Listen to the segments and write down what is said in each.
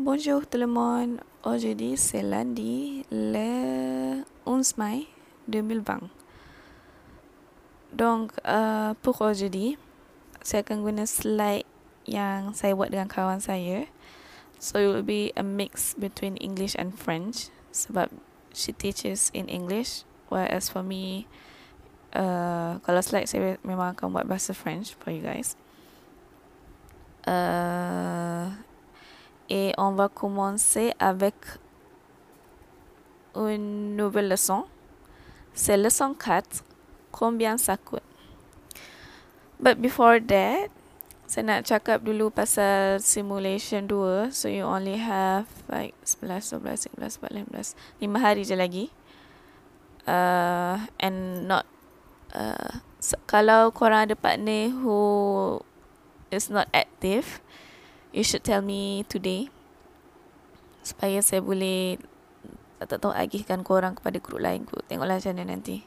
Bonjour tout le monde. Aujourd'hui, c'est lundi, le 11 mai 2020. Donc, uh, pour aujourd'hui, saya akan guna slide yang saya buat dengan kawan saya. So, it will be a mix between English and French. Sebab she teaches in English. Whereas for me, uh, kalau slide saya memang akan buat bahasa French for you guys. Uh, et on va commencer avec une nouvelle leçon. C'est leçon 4. Combien ça coûte? But before that, saya nak cakap dulu pasal simulation 2. So you only have like 11, 12, 13, 14, 15. 5 hari je lagi. Uh, and not uh, kalau korang ada partner who is not active, you should tell me today supaya saya boleh tak tahu agihkan korang kepada grup lain. Kot. Tengoklah macam mana nanti.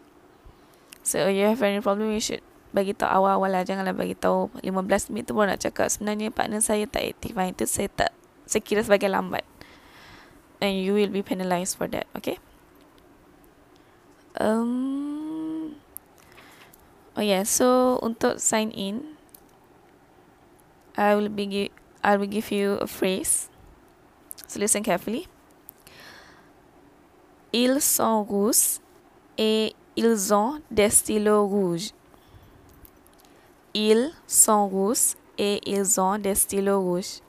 So you have any problem you should bagi tahu awal-awal lah. Janganlah bagi tahu 15 minit tu baru nak cakap. Sebenarnya partner saya tak aktif. Ha, itu saya tak saya kira sebagai lambat. And you will be penalized for that okay? Um oh yeah so untuk sign in I will be I will give you a phrase. So listen carefully. Ils sont rousses et ils ont des stylos rouges. Ils sont rousses et ils ont des stylos rouges.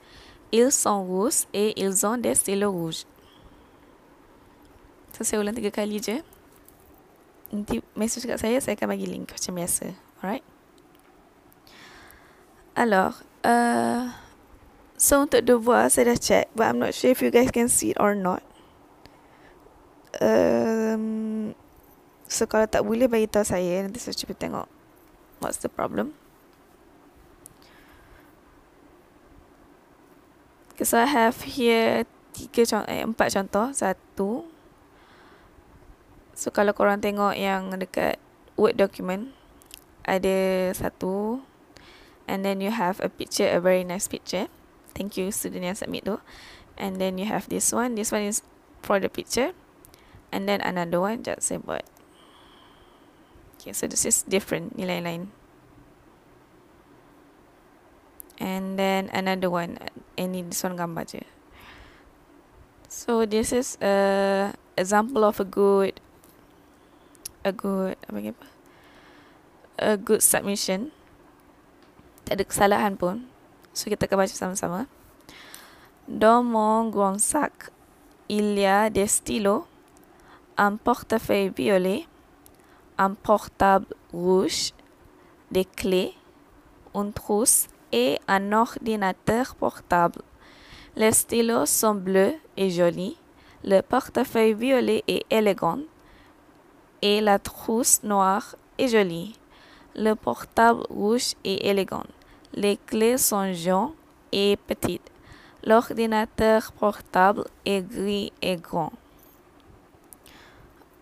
Ils sont rousses et ils ont des stylos rouges. So saya ulang tiga kali je. Nanti message kat saya, saya akan bagi link macam biasa. Alright? Alors, uh, So untuk devoir saya dah check But I'm not sure if you guys can see it or not um, So kalau tak boleh bagi tahu saya Nanti saya cuba tengok What's the problem Okay, so I have here tiga contoh, eh, empat contoh. Satu. So kalau korang tengok yang dekat Word document. Ada satu. And then you have a picture, a very nice picture. Thank you student yang submit tu. And then you have this one. This one is for the picture. And then another one, just saya buat. Okay, so this is different nilai lain. And then another one. Ini this one gambar je. So this is a example of a good a good apa apa? A good submission. Tak ada kesalahan pun. So kita grand sac, il y a des stylos, un portefeuille violet, un portable rouge, des clés, une trousse et un ordinateur portable. Les stylos sont bleus et jolis, le portefeuille violet est élégant et la trousse noire est jolie. Le portable rouge est élégant. Les clés sont jaunes et petites. L'ordinateur portable est gris et grand.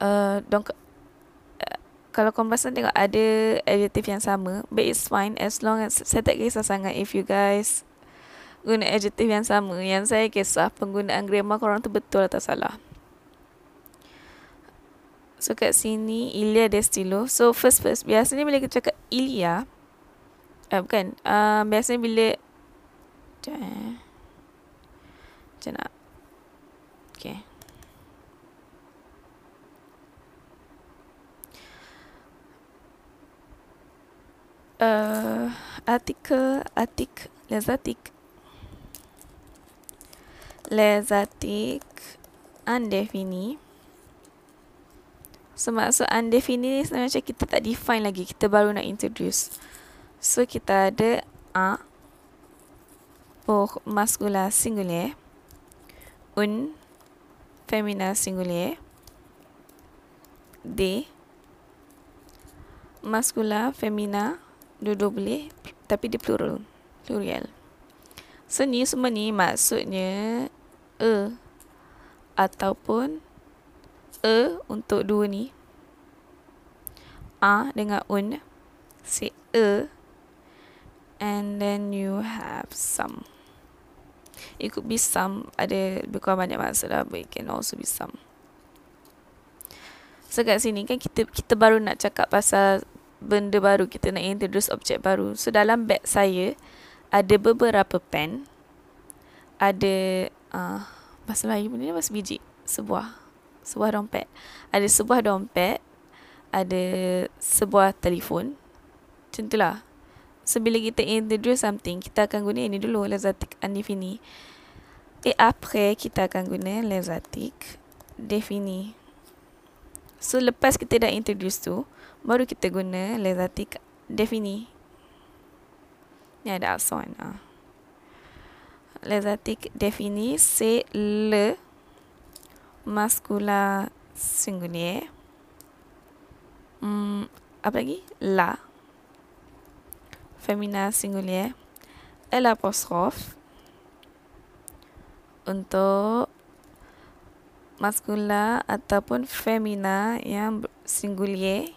Uh, donc uh, kalau komparison tengok ada adjective yang sama, but it's fine as long as saya tak kisah sangat if you guys guna adjective yang sama. Yang saya kisah penggunaan grammar korang tu betul atau salah. So kat sini Ilya Destilo. So first first biasanya bila kita cakap Ilya uh, bukan. Uh, biasanya bila macam macam nak okay. Uh, artikel artik lezatik. Lezatik undefini So maksud undefini ni sebenarnya macam kita tak define lagi. Kita baru nak introduce So kita ada A pour masculin singulier, un féminin singulier, D masculin féminin dua-dua boleh tapi di plural plurial. So ni semua ni maksudnya e ataupun e untuk dua ni a dengan un si e and then you have some It could be some. Ada lebih kurang banyak maksud lah. But it can also be some. So kat sini kan kita kita baru nak cakap pasal benda baru. Kita nak introduce objek baru. So dalam bag saya ada beberapa pen. Ada uh, bahasa Melayu benda ni bahasa biji. Sebuah. Sebuah dompet. Ada sebuah dompet. Ada sebuah telefon. Macam itulah. Bila kita introduce something, kita akan guna ini dulu, lezatik undefini. Et après, kita akan guna lezatik defini. So lepas kita dah introduce tu, baru kita guna lezatik defini. Ni ada aksan. Ah. Lezatik defini, c'est le masculin singulier. Hmm, apa lagi? La féminin singulier L apostrophe untuk maskulin ataupun femina yang singulier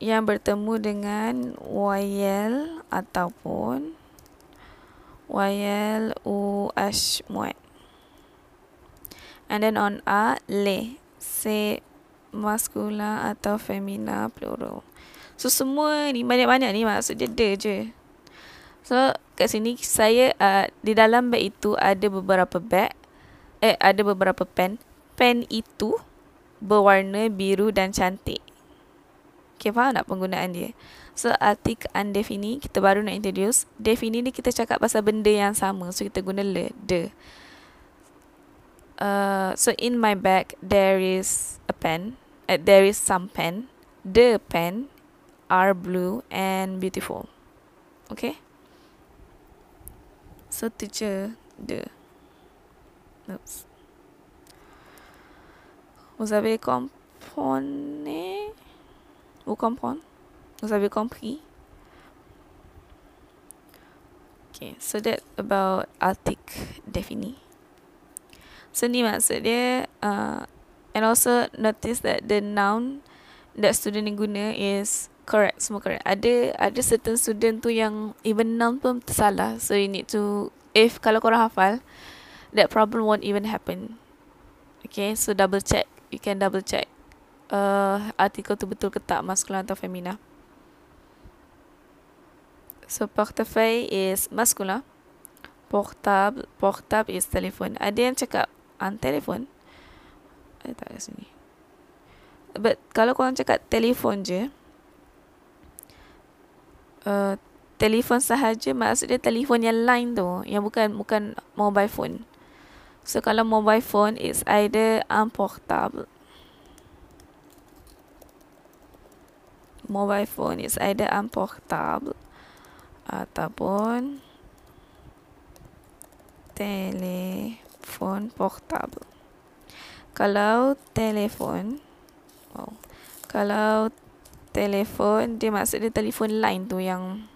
yang bertemu dengan YL ataupun YL U H muat. And then on A, le. C maskulin atau femina plural. So semua ni banyak-banyak ni maksud dia de je. So kat sini saya uh, di dalam beg itu ada beberapa beg. Eh ada beberapa pen. Pen itu berwarna biru dan cantik. Okay faham tak penggunaan dia? So artik undefini kita baru nak introduce. Defini ni kita cakap pasal benda yang sama. So kita guna le, de. Uh, so in my bag there is a pen. Uh, there is some pen. The pen are blue and beautiful. Okay? So teacher the Oops. Vous avez compris? Vous comprenez? Vous avez compris? Okay, so that about artic defini. So ni maksud dia uh, and also notice that the noun that student guna is correct semua correct. Ada ada certain student tu yang even noun pun tersalah. So you need to if kalau korang hafal that problem won't even happen. Okay so double check. You can double check uh, artikel tu betul ke tak maskulin atau femina. So portefeuille is maskulin portable portable is telefon. Ada yang cakap an telefon eh tak ada sini. But kalau korang cakap telefon je uh, telefon sahaja maksud dia telefon yang line tu yang bukan bukan mobile phone. So kalau mobile phone is either un portable mobile phone is either un portable ataupun telefon portable. Kalau telefon oh, kalau telefon dia maksud dia telefon line tu yang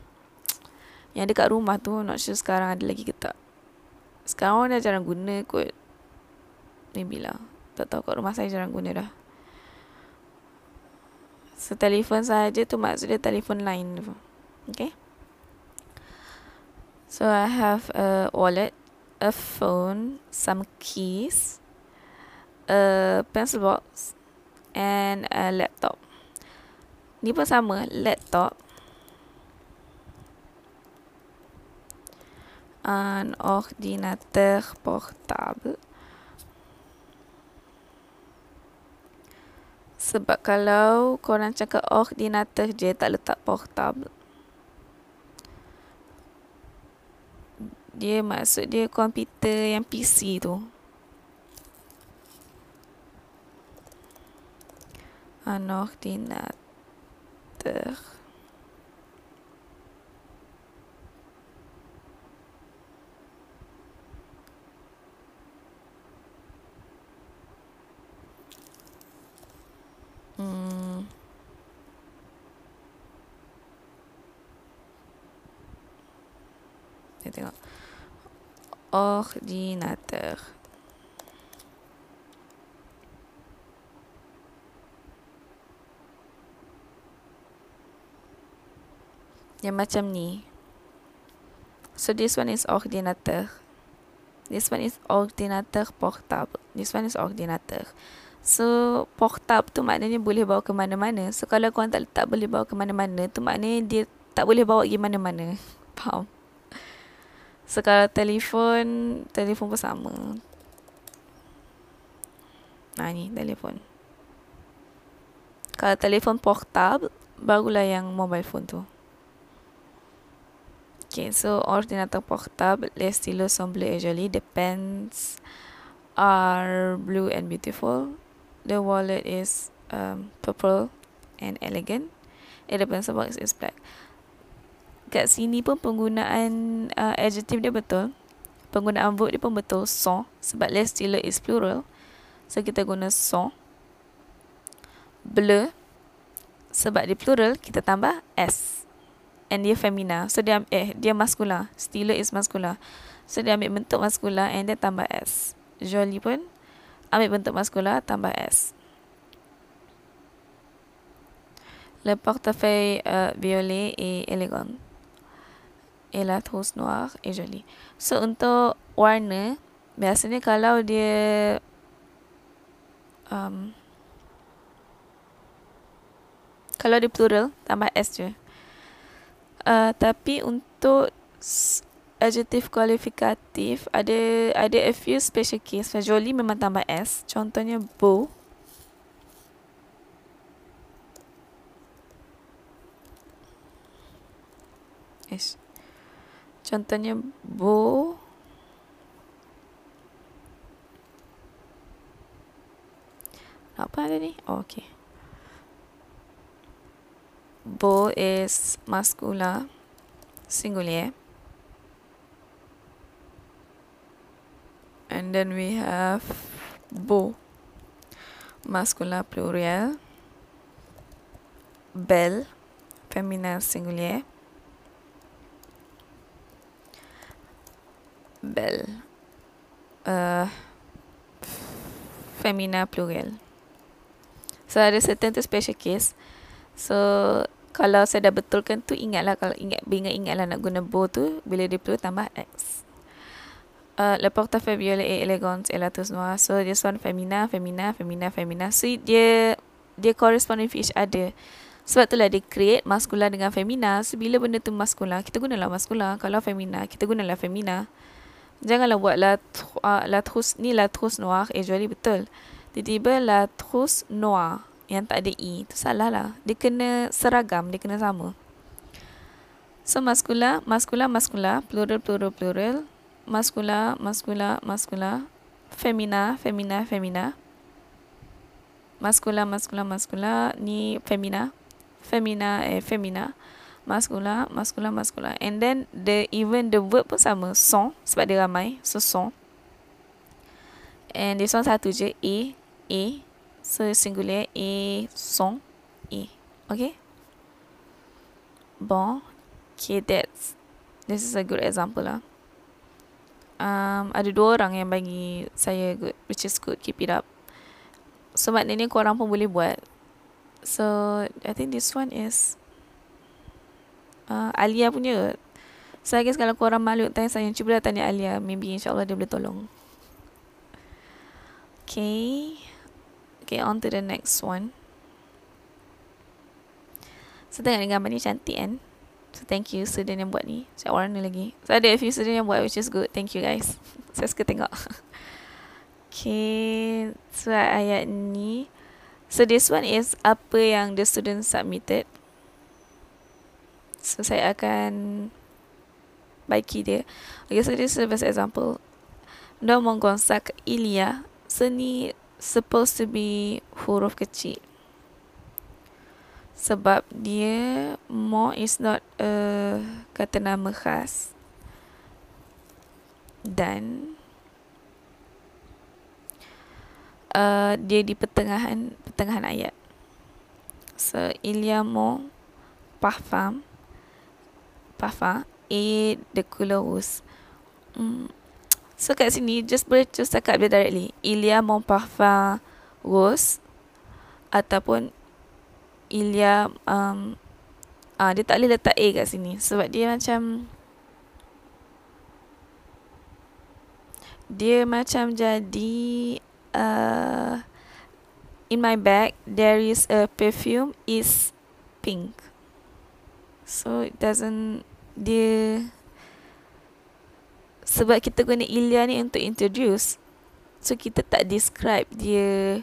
yang dekat rumah tu not sure sekarang ada lagi ke tak. Sekarang orang dah jarang guna kot. Maybe lah. Tak tahu kat rumah saya jarang guna dah. So telefon saja tu maksud dia telefon line tu. Okay? So I have a wallet a phone some keys a pencil box and a laptop Ni pun sama, laptop. Un ordinateur portable. Sebab kalau korang cakap ordinateur je tak letak portable. Dia maksud dia komputer yang PC tu. Un ordinateur Hmm. Ordinateur. Yang macam ni So this one is ordinateur. This one is ordinateur portable. This one is ordinateur. So portable tu maknanya boleh bawa ke mana-mana. So kalau korang tak, tak boleh bawa ke mana-mana tu maknanya dia tak boleh bawa pergi mana-mana. Faham? So kalau telefon, telefon pun sama. Nah ni telefon. Kalau telefon portable, barulah yang mobile phone tu. Okay, so ordinateur portable, sont bleus et jolis. The pens are blue and beautiful. The wallet is um, purple and elegant. And the pencil box is black. Kat sini pun penggunaan uh, adjective dia betul. Penggunaan verb dia pun betul. Sont. Sebab les stylos is plural. So kita guna sont. Bleu. Sebab dia plural, kita tambah s and dia femina. So dia eh dia maskula. Stila is maskula. So dia ambil bentuk maskula and dia tambah s. Jolie pun ambil bentuk maskula tambah s. Le portefeuille uh, violet et élégant. Et la trousse noire et jolie. So untuk warna, biasanya kalau dia um, kalau dia plural, tambah S je. Uh, tapi untuk adjective kualifikatif ada ada a few special case. Jolie memang tambah s. Contohnya beau. Ish. Contohnya beau. Apa ada ni? Oh, okay. Beau is masculin singulier. And then we have beau masculin pluriel. Belle féminin singulier. Belle uh, féminin pluriel. So ada certain tu special case. So kalau saya dah betulkan tu ingatlah kalau ingat ingat-ingatlah nak guna bow tu bila dia perlu tambah x. Uh, le portefeuille violet et élégant et la touche noire. So this one femina, femina, femina, femina. So dia dia corresponding each other. Sebab itulah dia create maskula dengan femina. So bila benda tu maskula, kita gunalah maskula. Kalau femina, kita gunalah femina. Janganlah buat la, uh, la trousse, ni la trousse noire et jolie betul. Tiba-tiba la trousse noire yang tak ada E tu salah lah. Dia kena seragam, dia kena sama. So maskula, maskula, maskula, plural, plural, plural. Maskula, maskula, maskula. Femina, femina, femina. Maskula, maskula, maskula. Ni femina. Femina, eh, femina. Maskula, maskula, maskula. And then the even the verb pun sama. Son, sebab dia ramai. So son. And this one satu je. A, A, So singulier et son et. Okay? Bon. Okay, that's this is a good example lah. Um, ada dua orang yang bagi saya good, which is good. Keep it up. So maknanya korang pun boleh buat. So I think this one is uh, Alia punya. So I guess kalau korang malu tanya saya, cuba tanya Alia. Maybe insyaAllah dia boleh tolong. Okay. Okay, on to the next one. So, tengok ni gambar ni cantik kan? So, thank you student yang buat ni. Saya warna lagi. So, ada a few student yang buat which is good. Thank you guys. Saya suka tengok. okay. So, ayat ni. So, this one is apa yang the student submitted. So, saya akan baiki dia. Okay, so this is the best example. Dah menggonsak Ilya. So, ni supposed to be huruf kecil. Sebab dia more is not a kata nama khas. Dan uh, dia di pertengahan pertengahan ayat. So Ilya mo parfum parfum et de couleurs. Mm, So kat sini just boleh just cakap dia directly. Il y a mon parfum rose ataupun il y a um, ah dia tak boleh letak a kat sini sebab dia macam dia macam jadi uh, in my bag there is a perfume is pink so it doesn't dia sebab kita guna Ilya ni untuk introduce. So kita tak describe dia.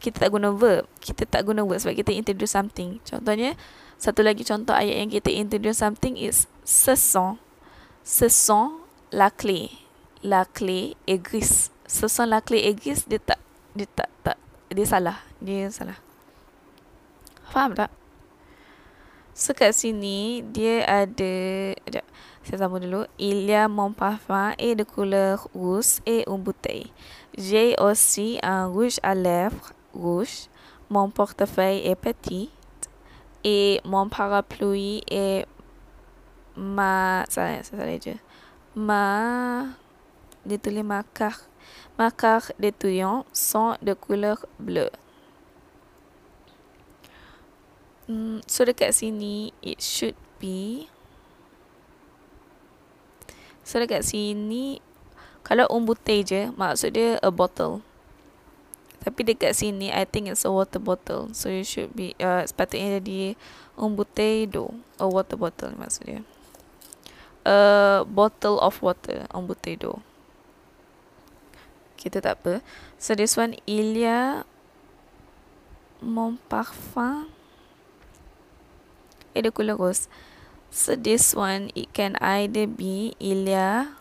Kita tak guna verb. Kita tak guna verb sebab kita introduce something. Contohnya satu lagi contoh ayat yang kita introduce something is ce sont ce sont la clé. La clé est grise. Ce sont la clé est grise dia tak dia tak tak dia salah. Dia salah. Faham tak? So kat sini dia ada Sekejap Il y a mon parfum et de couleur rouge et une bouteille. J'ai aussi un rouge à lèvres rouge. Mon portefeuille est petit. Et mon parapluie est ma Salah, salah je Ma ma carte Ma carte d'étudiant sont de couleur bleue. Mm, so dekat sini it should be So dekat sini kalau umbute je maksud dia a bottle. Tapi dekat sini I think it's a water bottle. So you should be uh, sepatutnya jadi umbute do a water bottle maksud dia. A bottle of water umbute do. Kita tak apa. So this one Ilya Mon Parfum et de couleur rose. So this one it can either be Ilya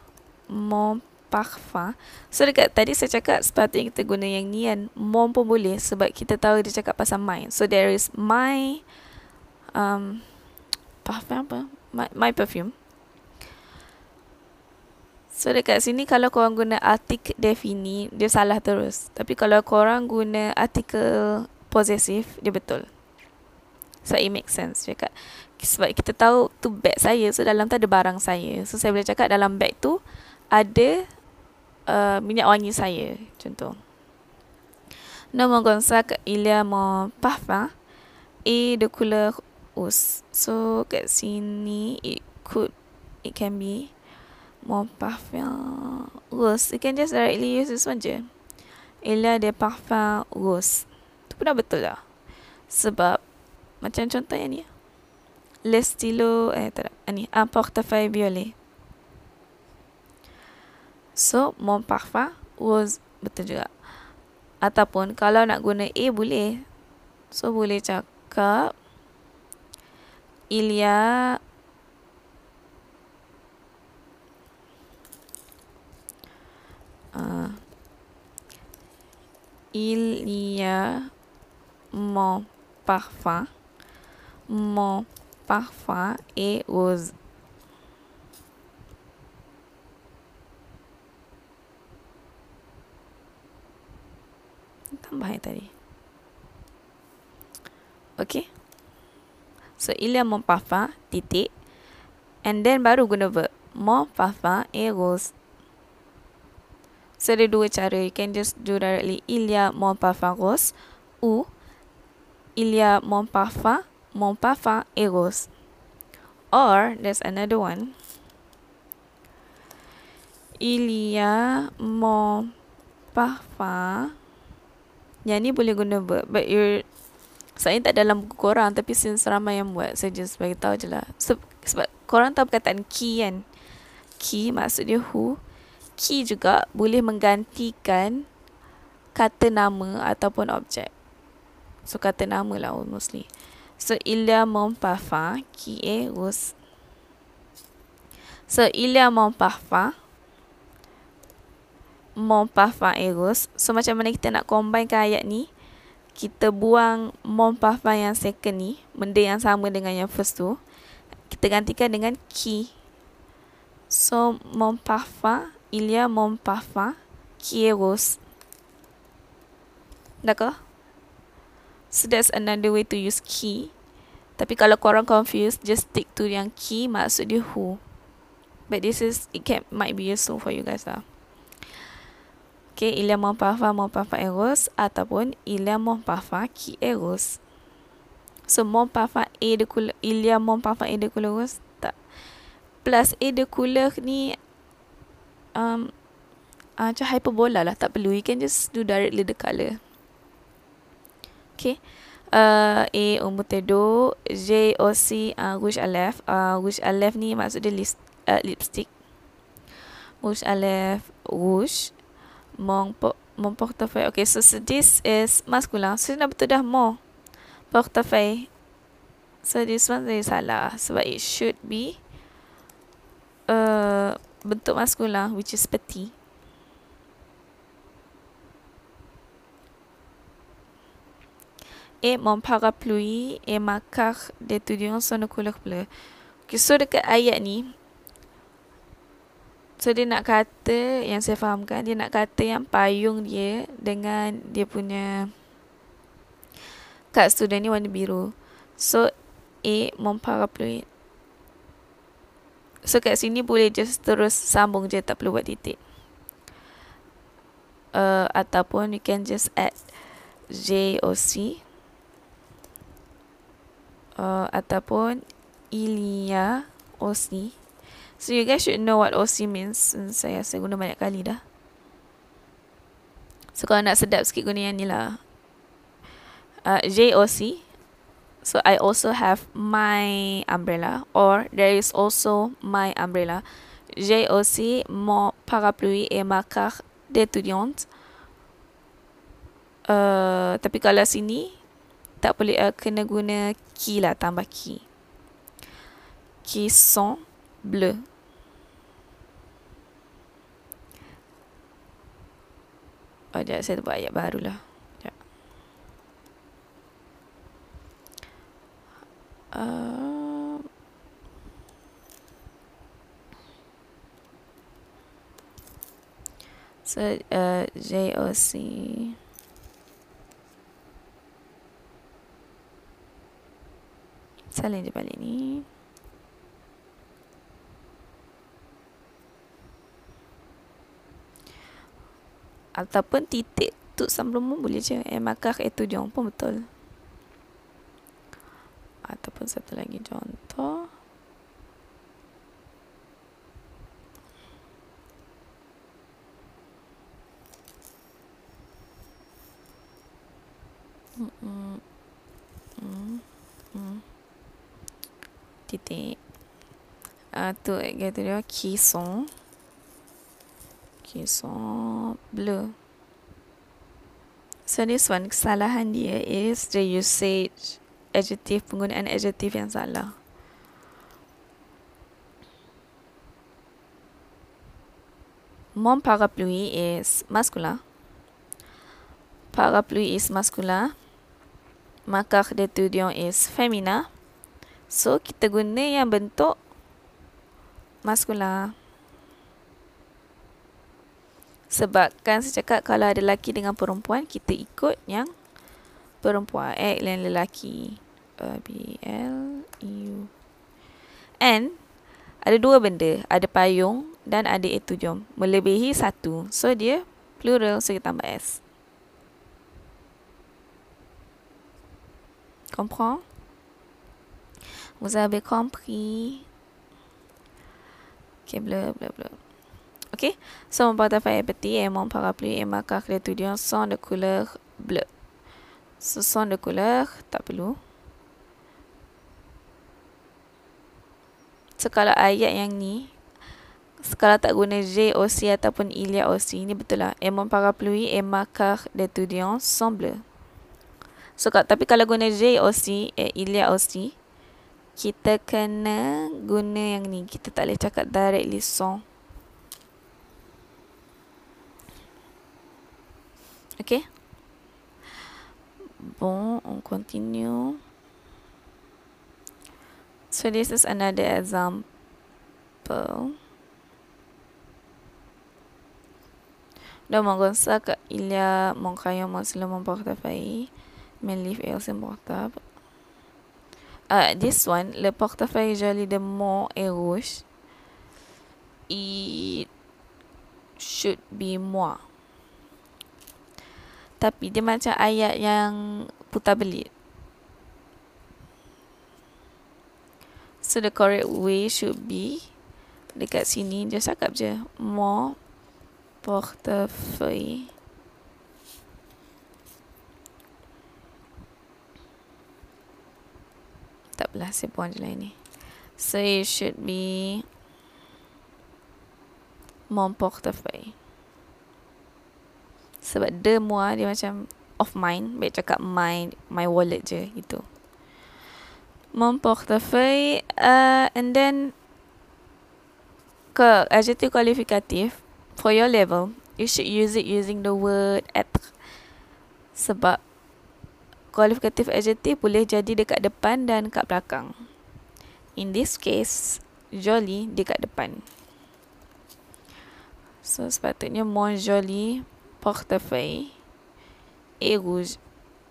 Mon Parfum. So dekat tadi saya cakap sepatutnya kita guna yang ni kan. Mon pun boleh sebab kita tahu dia cakap pasal my. So there is my um, parfum apa? My, my perfume. So dekat sini kalau korang guna artikel defini dia salah terus. Tapi kalau korang guna artikel possessive dia betul. So it makes sense cakap Sebab kita tahu tu bag saya So dalam tu ada barang saya. So saya boleh cakap dalam bag tu Ada uh, minyak wangi saya Contoh. Nama gonsak il y a mon parfum Et de couleur rose So kat sini It could It can be Mon parfum rose You can just directly use this one je. Il y a des parfums rose Tu pun dah betul lah Sebab macam contoh yang ni. Le stylo, eh. Ni, un portefeuille violet. So, mon parfum was betul juga. Ataupun kalau nak guna A boleh. So, boleh cakap. Il y a uh, il y a mon parfum mon Tambah yang tadi. Okay. So, il y a mon parfum, titik. And then baru guna verb. Mon parfum est rose. So, ada dua cara. You can just do directly. Il y a mon parfum rose. Ou, il y a mon parfum est rose. Or, there's another one. Il y a mon parfum. Yang ni boleh guna verb. But you're... Saya tak dalam buku korang tapi since ramai yang buat, saya just bagi tahu je lah. Sebab, sebab korang tahu perkataan key kan? Key maksud dia who. Key juga boleh menggantikan kata nama ataupun objek. So kata nama lah mostly. So, il y a mon parfum qui est rose. So, il y a mon parfum. Mon parfum est rose. So, macam mana kita nak combine ke ayat ni? Kita buang mon parfum yang second ni. Benda yang sama dengan yang first tu. Kita gantikan dengan qui. So, mon parfum. Il y a mon parfum qui est rose. D'accord? So that's another way to use key. Tapi kalau korang confused, just stick to yang key maksud dia who. But this is, it can, might be useful for you guys lah. Okay, il y a mon parfum, mon parfum est rose. Ataupun, il y a mon parfum qui est rose. So, mon parfum est de couleur, il y a mon parfum est de couleur rose. Tak. Plus, est de couleur ni, um, uh, macam hyperbola lah tak perlu you can just do directly the colour okay uh, A umur tedo J O C uh, rouge lèvres uh, rouge lèvres ni maksud dia list, uh, lipstick. Rouge lèvres rouge mon, mon portefeuille okay so, so this is masculine. So dah betul dah mon portefeuille. So this one saya salah sebab it should be uh, bentuk maskulin which is petit et mon parapluie et ma carte d'étudiant sont de couleur bleue. Okay, so dekat ayat ni, so dia nak kata, yang saya fahamkan, dia nak kata yang payung dia dengan dia punya kad student ni warna biru. So, et mon parapluie. So, kat sini boleh just terus sambung je, tak perlu buat titik. Uh, ataupun you can just add J or C uh, ataupun Ilya Osni. So you guys should know what OC means. Saya saya guna banyak kali dah. So kalau nak sedap sikit guna yang ni lah. Uh, JOC. So I also have my umbrella or there is also my umbrella. JOC mon parapluie et ma carte d'étudiante. Uh, tapi kalau sini tak boleh uh, kena guna qui lah tambah qui qui sont bleus Oh, sekejap, saya buat ayat baru lah. Sekejap. Uh, so, uh, JOC. Salin je balik ni. Ataupun titik tu sebelum pun boleh je. Eh, maka itu jom pun betul. Ataupun satu lagi contoh. Mm -mm. Mm -mm titik uh, tu kata dia qui sont bleu. So this one kesalahan dia is the usage adjective penggunaan adjective yang salah. Mon parapluie is masculin parapluie is masculin ma carte d'étudiant is féminin So kita guna yang bentuk maskula. Sebab kan saya cakap kalau ada lelaki dengan perempuan kita ikut yang perempuan eh yang lelaki. Uh, B L e U. And ada dua benda, ada payung dan ada itu jom. Melebihi satu. So dia plural so kita tambah S. Comprends? Vous avez compris? Ok, bleu, bleu, bleu. Ok, so mon portefeuille est petit et mon parapluie et ma carte d'étudiant sont de couleur bleue. Ce sont de couleur, tak perlu. So, kalau ayat yang ni, kalau tak guna J, OC ataupun Ilya OC, ni betul lah. Et mon parapluie et ma carte d'étudiant sont bleus. So, tapi kalau guna J, OC, et Ilya OC, kita kena guna yang ni. Kita tak boleh cakap directly song. Okay. Bon, on continue. So this is another example. Dans mon sac, il y a mon crayon, mon stylo, mon portefeuille, mes livres et aussi mon portable. Uh, this one, le portefeuille joli de Mon et Rouge, it should be moi. Tapi dia macam ayat yang putar belit. So the correct way should be dekat sini dia cakap je Mo portefeuille tak apalah saya buang je lah ini. So it should be mon portefeuille sebab de moi dia macam of mine baik cakap my my wallet je itu mon portefeuille uh, and then ke adjective kualifikatif for your level you should use it using the word être sebab kualifikatif adjective boleh jadi dekat depan dan kat belakang. In this case jolly dekat depan. So sepatutnya mon joli portefeuille et rouge.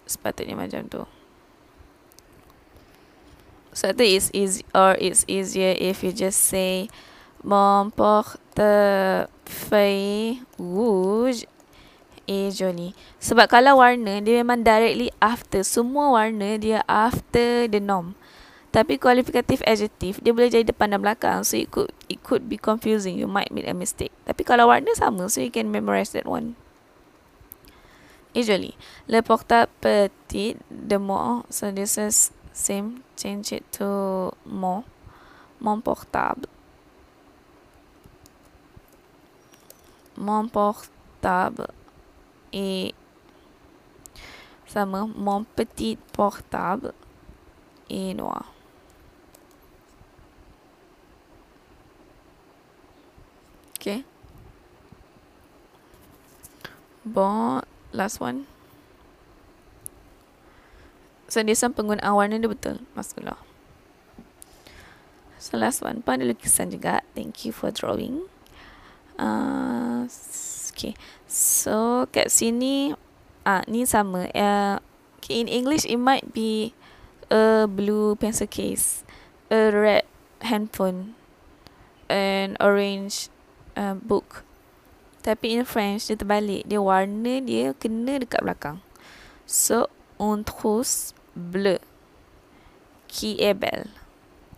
Sepatutnya macam tu. So I think it's easy or it's easier if you just say Mon portefeuille rouge est joli. Sebab kalau warna dia memang directly after. Semua warna dia after the norm. Tapi kualifikatif adjective dia boleh jadi depan dan belakang. So it could it could be confusing. You might make a mistake. Tapi kalau warna sama so you can memorize that one. Est joli. Le portable petit de moi. So this is same. Change it to mon. Mon portable. mon portable est sama mon petit portable est noir. Okay. Bon, last one. Dia penggunaan warna dia betul. Masuklah. So, last one. Pun ada lukisan juga. Thank you for drawing. Uh, okay. So kat sini ah ni sama. Uh, in English it might be a blue pencil case, a red handphone, an orange uh, book. Tapi in French dia terbalik. Dia warna dia kena dekat belakang. So on trousse bleu qui est belle.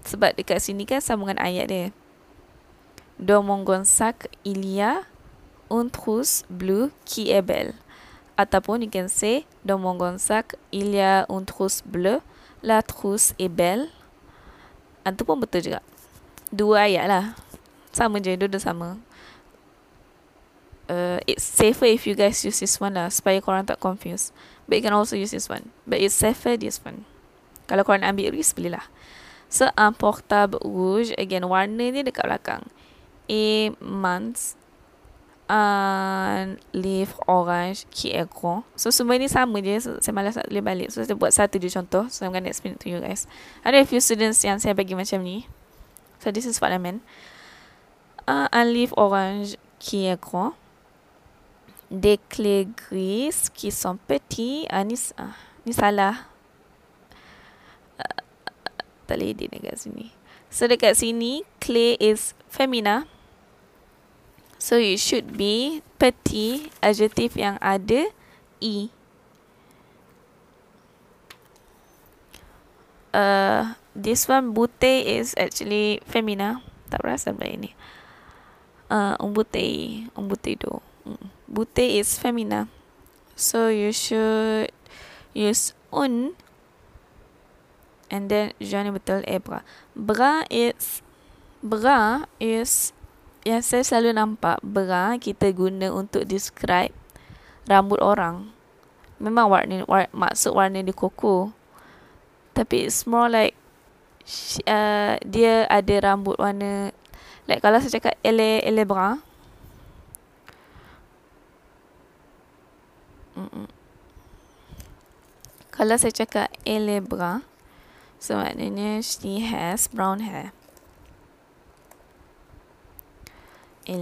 Sebab dekat sini kan sambungan ayat dia. Dans mon sac, il y a une trousse bleue qui est belle. Ataupun you can say, dans mon sac, il y a une trousse bleue. La trousse est belle. Itu pun betul juga. Dua ayat lah. Sama je, dua-dua sama. Uh, it's safer if you guys use this one lah. Supaya korang tak confused. But you can also use this one. But it's safer this one. Kalau korang ambil risk, boleh lah. So, un portable rouge. Again, warna ni dekat belakang et months un livre orange est grand. So semua ni sama je. So, saya malas nak tulis balik. So saya buat satu je contoh. So I'm going to explain it to you guys. Ada few students yang saya bagi macam ni. So this is what I meant. Uh, livre orange qui est grand. Des clés grises qui sont petits. Ah, ni, ah, ni salah. Uh, tak boleh edit dekat sini. So dekat sini, clay is femina. So it should be petit adjective yang ada e. Uh, this one bute is actually femina. Tak rasa benda ini. Uh, umbute, umbute do. Mm. Bute is femina. So you should use un and then jangan betul ebra. Bra is bra is yang saya selalu nampak bra kita guna untuk describe rambut orang. Memang warna, warna maksud warna dia koko. Tapi it's more like uh, dia ada rambut warna like kalau saya cakap ele ele bra. Kalau saya cakap ele bra, so maknanya she has brown hair.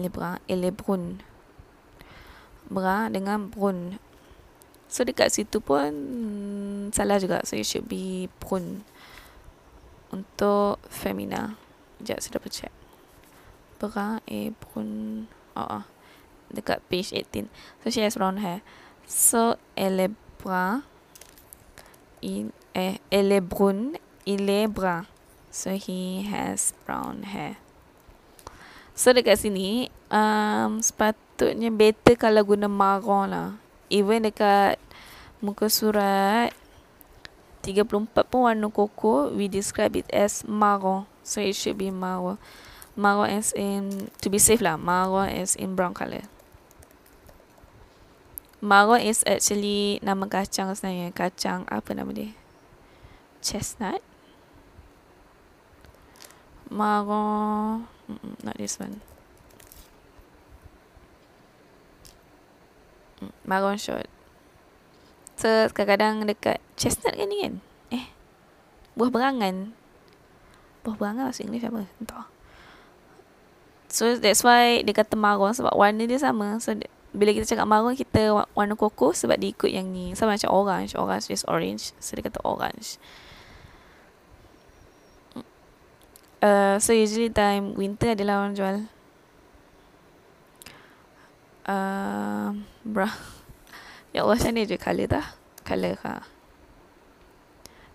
Brun, elle est brune. Brun dengan brune. So dekat situ pun salah juga. So it should be brune. Untuk femina. Sekejap saya dapat check. Brun et brune. Oh, oh. Dekat page 18. So she has brown hair. So est brun. Il, eh, est brun. So he has brown hair. So dekat sini um, sepatutnya better kalau guna marron lah. Even dekat muka surat 34 pun warna koko, we describe it as marron. So it should be marron. Marron as in, to be safe lah, marron as in brown colour. Marron is actually nama kacang sebenarnya. Kacang, apa nama dia? Chestnut. Marron, mm -mm, not this one. Mm, marron short. So, kadang-kadang dekat chestnut kan ni kan? Eh, buah berangan. Buah berangan bahasa English apa? Entah. So, that's why dia kata marron sebab warna dia sama. So, bila kita cakap marron, kita warna koko sebab dia ikut yang ni. Sama macam orange. Orange is orange. So, dia kata orange. Uh, so, usually time winter adalah orang jual. Uh, brown. Ya Allah, macam ni je colour dah. Colour, ha.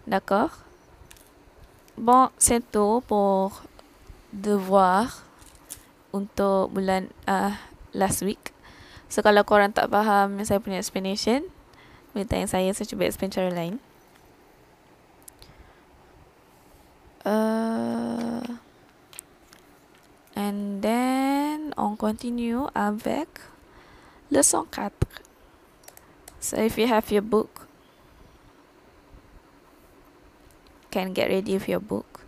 D'accord. Bon, c'est tout pour devoir untuk bulan uh, last week. So, kalau korang tak faham saya punya explanation, minta yang saya, saya cuba explain cara lain. Uh, and then, on continue avec leçon 4. So if you have your book, can get ready with your book.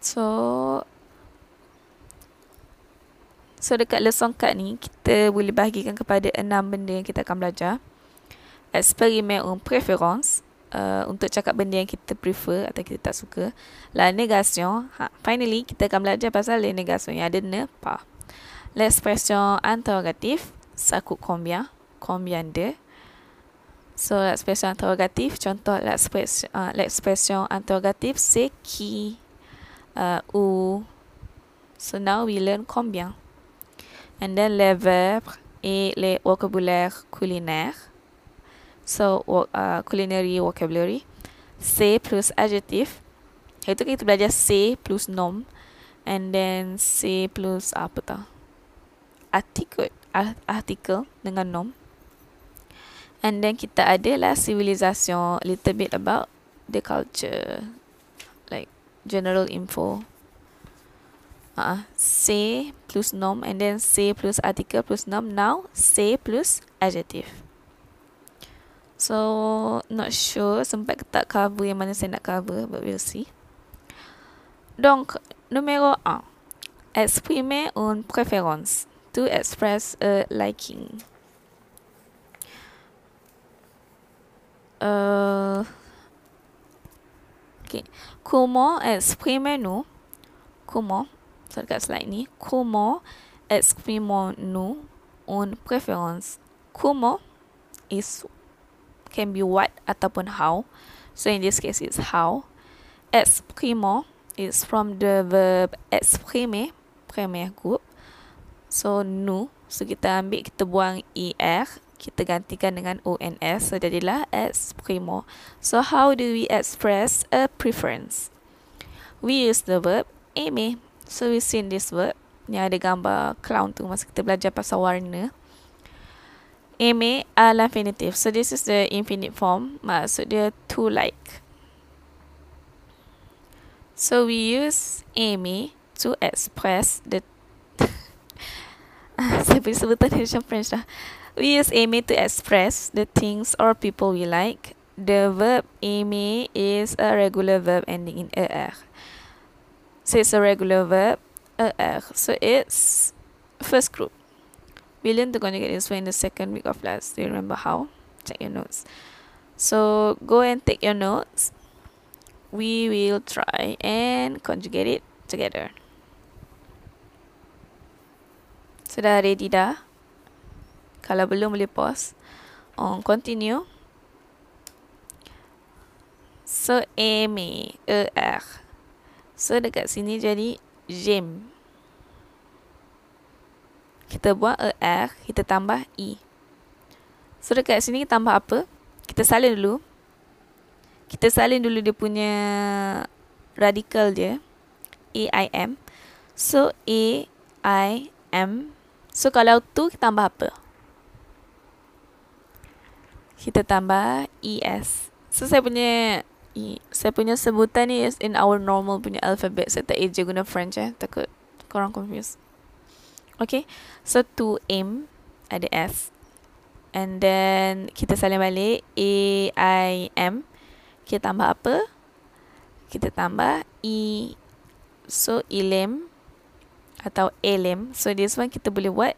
So So dekat lesson card ni kita boleh bahagikan kepada enam benda yang kita akan belajar. Eksperimen un préférence uh, untuk cakap benda yang kita prefer atau kita tak suka. La négation. Ha, finally kita akan belajar pasal la négation yang ada ne pas. L'expression interrogative ça coûte combien Combien de So, l'expression interrogative, contoh l'expression, uh, l'expression interrogative, c'est qui uh, ou. So, now we learn combien. And then les verbes et les vocabulaires culinaires. So, uh, culinary vocabulary. C plus adjective. Itu kita belajar C plus nom. And then C plus apa tau? Article artikel dengan nom. And then kita ada lah civilization, little bit about the culture, like general info. Uh, say plus nom and then say plus article plus nom. Now say plus adjective. So not sure sempat tak cover yang mana saya nak cover, but we'll see. Donc numéro 1. Exprimer une préférence to express a liking. Uh, okay. Comment exprimez-nous? Comment? So dekat slide ni. Comment exprimons-nous une préférence? Comment is can be what ataupun how. So in this case it's how. Exprimons is from the verb exprimer, premier group. So nu. So kita ambil Kita buang ER Kita gantikan dengan ONS So jadilah exprimo. So how do we express A preference? We use the verb aimer So we seen this verb Yang ada gambar clown tu. Masa kita belajar pasal warna Aimer a l'infinitive So this is the infinite form Maksud dia to like So we use aimer To express the saya punya sebutan dia macam French lah. We use aimer to express the things or people we like. The verb aimer is a regular verb ending in er. So it's a regular verb, er. So it's first group. Learned to conjugate this one in the second week of class. Do you remember how? Check your notes. So go and take your notes. We will try and conjugate it together. Sudah ready dah? Kalau belum boleh pause. On continue. So, aimer. E-R. So, dekat sini jadi j'aime. Kita buat E-R. Kita tambah I. So, dekat sini tambah apa? Kita salin dulu. Kita salin dulu dia punya radikal dia. A-I-M. So, A-I-M. M. So kalau tu kita tambah apa? Kita tambah ES. So saya punya E, saya punya sebutan ni is in our normal punya alphabet. Saya tak eja guna French eh. Takut korang confused. Okay. So to M ada S. And then kita salin balik A, I, M. Kita tambah apa? Kita tambah E. So ilim atau elim. So this one kita boleh buat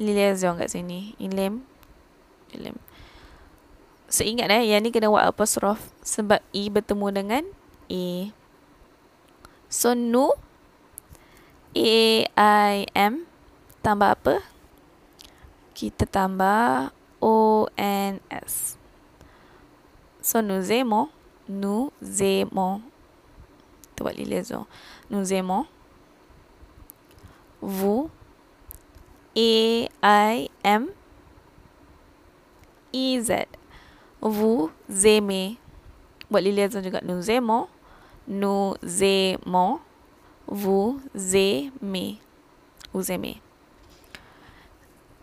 liaison kat sini. Ilim. Ilim. So ingat eh, yang ni kena buat apostrof sebab E bertemu dengan A. So nu A I M tambah apa? Kita tambah O N S. So nous aimons, nous aimons. Tu buat liaison. Nous aimons. Vous A I M E Z vous aimez. Buat liaison juga. Nous aimons. Nous aimons. Vous aimez. Vous aimez.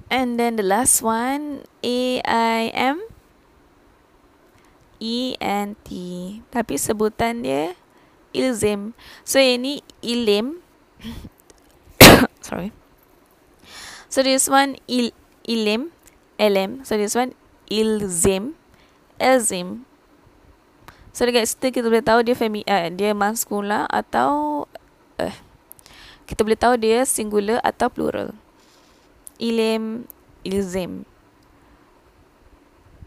And then the last one. A-I-M. E-N-T. Tapi sebutan dia. Ilzim. So ini ilim. Sorry. So this one il ilim. Elem. So this one ilzim. Elzim. So dekat situ kita boleh tahu dia femi uh, dia maskula atau kita boleh tahu dia singular atau plural. Ilim, ilzim.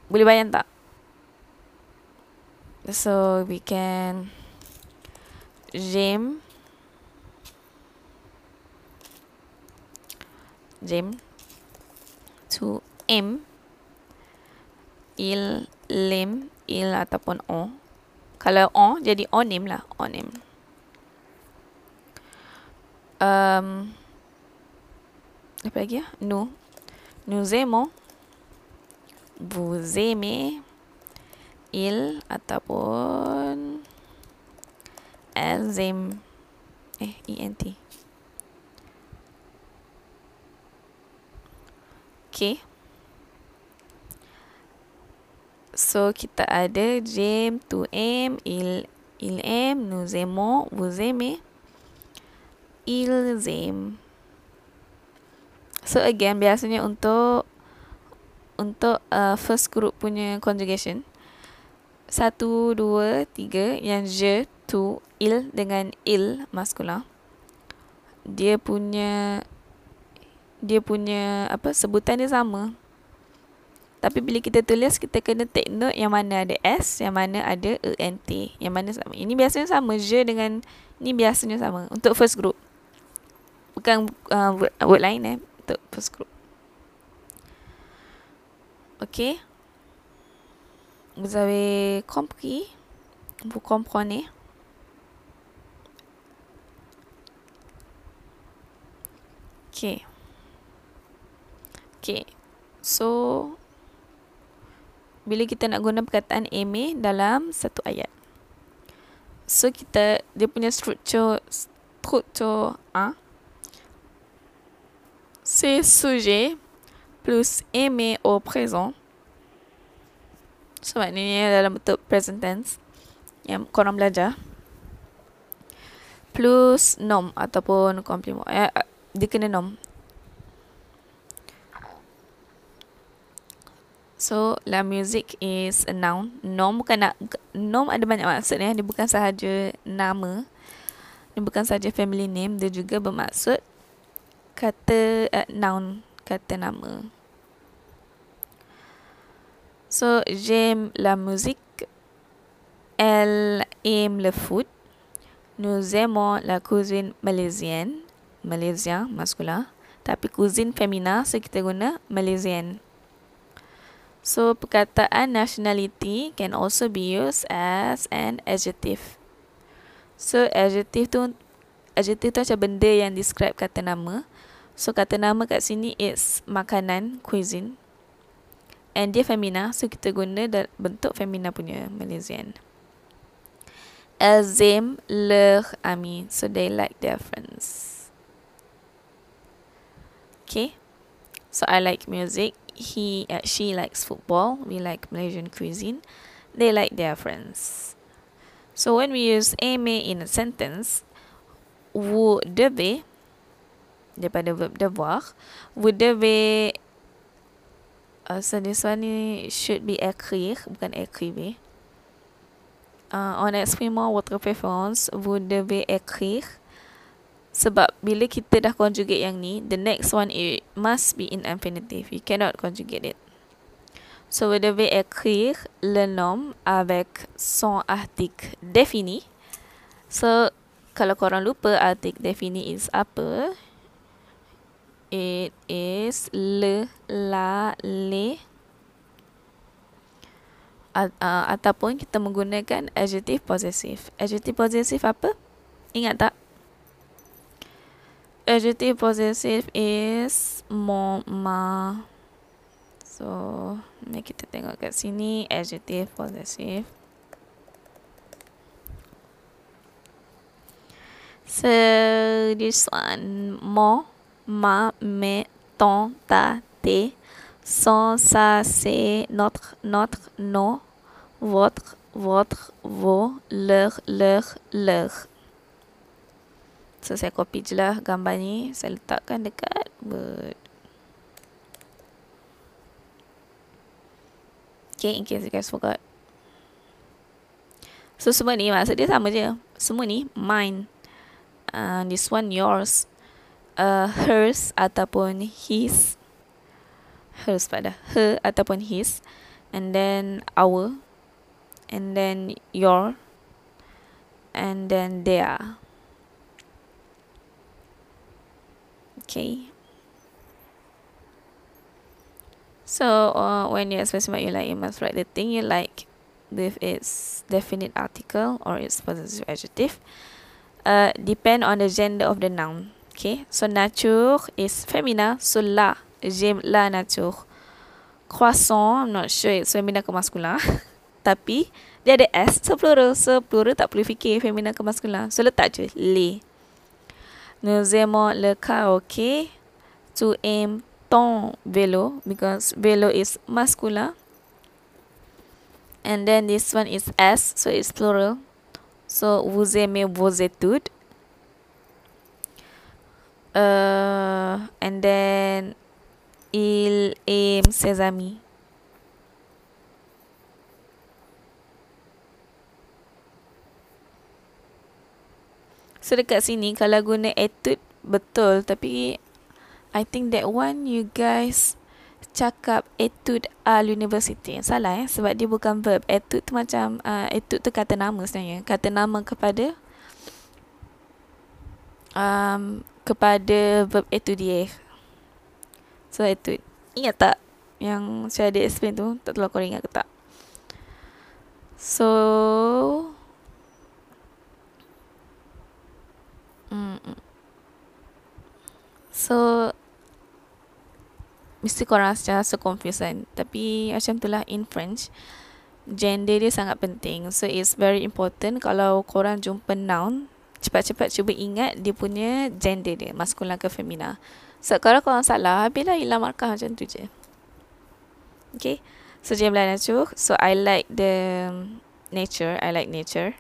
Boleh bayang tak? So we can Jim Jim to M il lim, il ataupun o. Kalau o, jadi onim lah, onim. Um, apa lagi ya? Nous. Nous aimons. Vous aimez. Il ataupun aiment. Eh, E-N-T. Okay. So kita ada j'aime, tu aimes, il il aime, nous aiment. So again biasanya untuk untuk uh, first group punya conjugation satu, dua, tiga yang je, tu, il dengan il maskula dia punya dia punya apa sebutan dia sama tapi bila kita tulis kita kena take note yang mana ada S, yang mana ada ENT, yang mana sama. Ini biasanya sama je dengan ni biasanya sama untuk first group. Bukan uh, word, word lain eh untuk first group. OK. Vous avez compris? Vous comprenez? OK. OK. So, bila kita nak guna perkataan aimer dalam satu ayat. So kita dia punya struktur struktur A c'est sujet plus aimer au présent. So maknanya dalam bentuk present tense yang korang belajar. Plus nom ataupun complement. Eh, dia kena nom. So, la music is a noun. Nom bukan nak nom ada banyak maksud ya. Dia bukan sahaja nama. Dia bukan sahaja family name, dia juga bermaksud kata uh, noun, kata nama. So, j'aime la musique. Elle aime le foot. Nous aimons la cuisine malaisienne. Malaysia, maskulin. Tapi cuisine femina, so kita guna Malaysian. So, perkataan nationality can also be used as an adjective. So, adjective tu adjective tu macam benda yang describe kata nama. So, kata nama kat sini is makanan, cuisine. And dia femina, so kita guna bentuk femina punya Malaysian. Aiment leur ami, so they like their friends. Okay. So I like music. He, uh, she likes football. We like Malaysian cuisine. They like their friends. So when we use aimer in a sentence, vous devez daripada verb devoir, vous devez uh, so this one ni should be écrire bukan écrivez. Uh, on exprime votre préférence, vous devez écrire sebab bila kita dah conjugate yang ni, the next one it must be in infinitive. You cannot conjugate it. So vous devez écrire le nom avec son article défini. So kalau korang lupa article défini is apa? It is le, la, le. A, uh, ataupun kita menggunakan adjective possessive. Adjective possessive apa? Ingat tak? Adjective possessive is mo, ma. So, mari kita tengok kat sini adjective possessive. So, this one mo ma, me, ton, ta, te, son, sa, se, notre, notre, no, votre, votre, vos, leur, leur, leur. So, saya copy je lah gambar ni. Saya letakkan dekat Word. Okay, in case you guys forgot. So, semua ni maksud dia sama je. Semua ni mine. Uh, this one yours uh, hers ataupun his. Hers pada her ataupun his. And then our. And then your. And then their. Okay. So uh, when you express what you like you must write the thing you like with its definite article or its possessive adjective. Uh, depend on the gender of the noun Okay, so nature is femina, so la, j'aime la nature. Croissant, I'm not sure it's femina ke maskulin. Tapi, dia ada S, so plural. So, plural tak perlu fikir femina ke maskulin. So, letak je, le. Nous aimons le karaoke. Tu aimes ton vélo, because vélo is masculin. And then this one is S, so it's plural. So, vous aimez vos études. Uh, and then il aime ses amis. So dekat sini kalau guna etude betul tapi I think that one you guys cakap etude al university. Salah eh sebab dia bukan verb. Etude tu macam uh, etude tu kata nama sebenarnya. Kata nama kepada um, kepada verb etudier. So itu ingat tak yang saya ada explain tu? Tak tahu kau ingat ke tak? So mm, mm. So Mesti korang rasa rasa confused kan Tapi macam itulah in French Gender dia sangat penting So it's very important Kalau korang jumpa noun cepat-cepat cuba ingat dia punya gender dia, maskulin ke femina. So, kalau korang salah, habislah hilang markah macam tu je. Okay. So, jam lain nature. So, I like the nature. I like nature.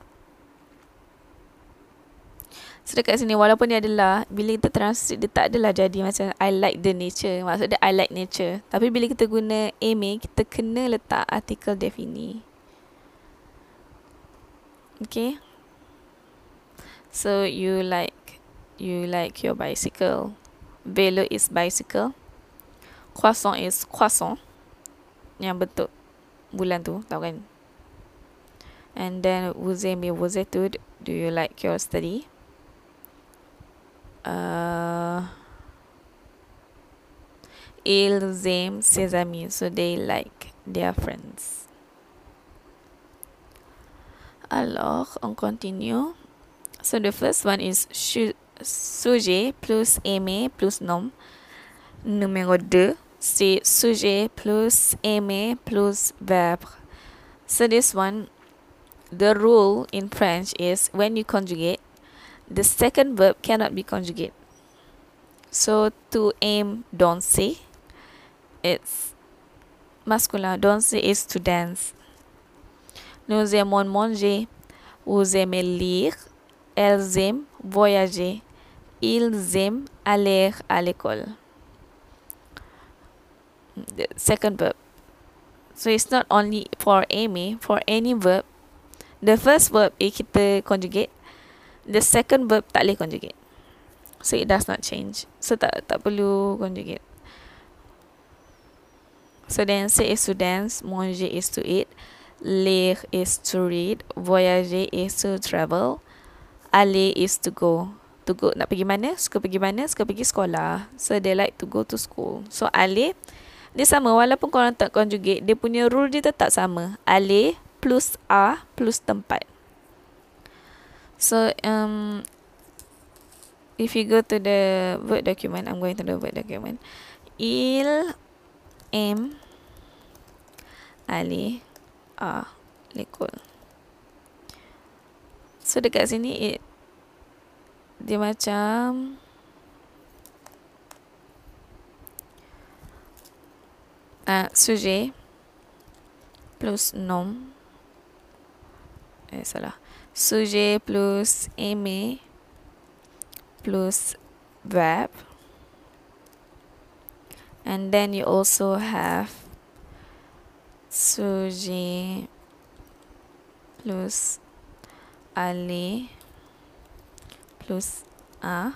So, dekat sini, walaupun dia adalah, bila kita translate, dia tak adalah jadi macam I like the nature. Maksud dia, I like nature. Tapi bila kita guna aiming, kita kena letak artikel defini. Okay. So you like you like your bicycle. Vélo is bicycle. Croissant is croissant. Yang bentuk bulan tu, tahu kan? And then vous aimez vos études. Do you like your study? Uh, aiment ses amis. So they like their friends. Alors, on continue. So the first one is sujet plus aimer plus nom. Numéro 2, c'est sujet plus aimer plus verbe. So this one, the rule in French is when you conjugate, the second verb cannot be conjugate. So to aim danser, it's masculin. Danser is to dance. Nous aimons manger. Vous aimez lire. Elles aiment voyager. Ils aiment aller à l'école. The second verb. So it's not only for aimer, for any verb. The first verb eh, kita conjugate. The second verb tak boleh conjugate. So it does not change. So tak tak perlu conjugate. So dancer is to dance, manger is to eat, lire is to read, voyager is to travel, aller is to go. To go nak pergi mana? Suka pergi mana? Suka pergi sekolah. So they like to go to school. So aller dia sama walaupun korang tak conjugate, dia punya rule dia tetap sama. Aller plus a plus tempat. So um if you go to the word document, I'm going to the word document. Il aime aller à l'école. So dekat sini it dia macam uh, sujet plus nom. Eh salah. Sujet plus aimer plus verb. And then you also have sujet plus aller plus a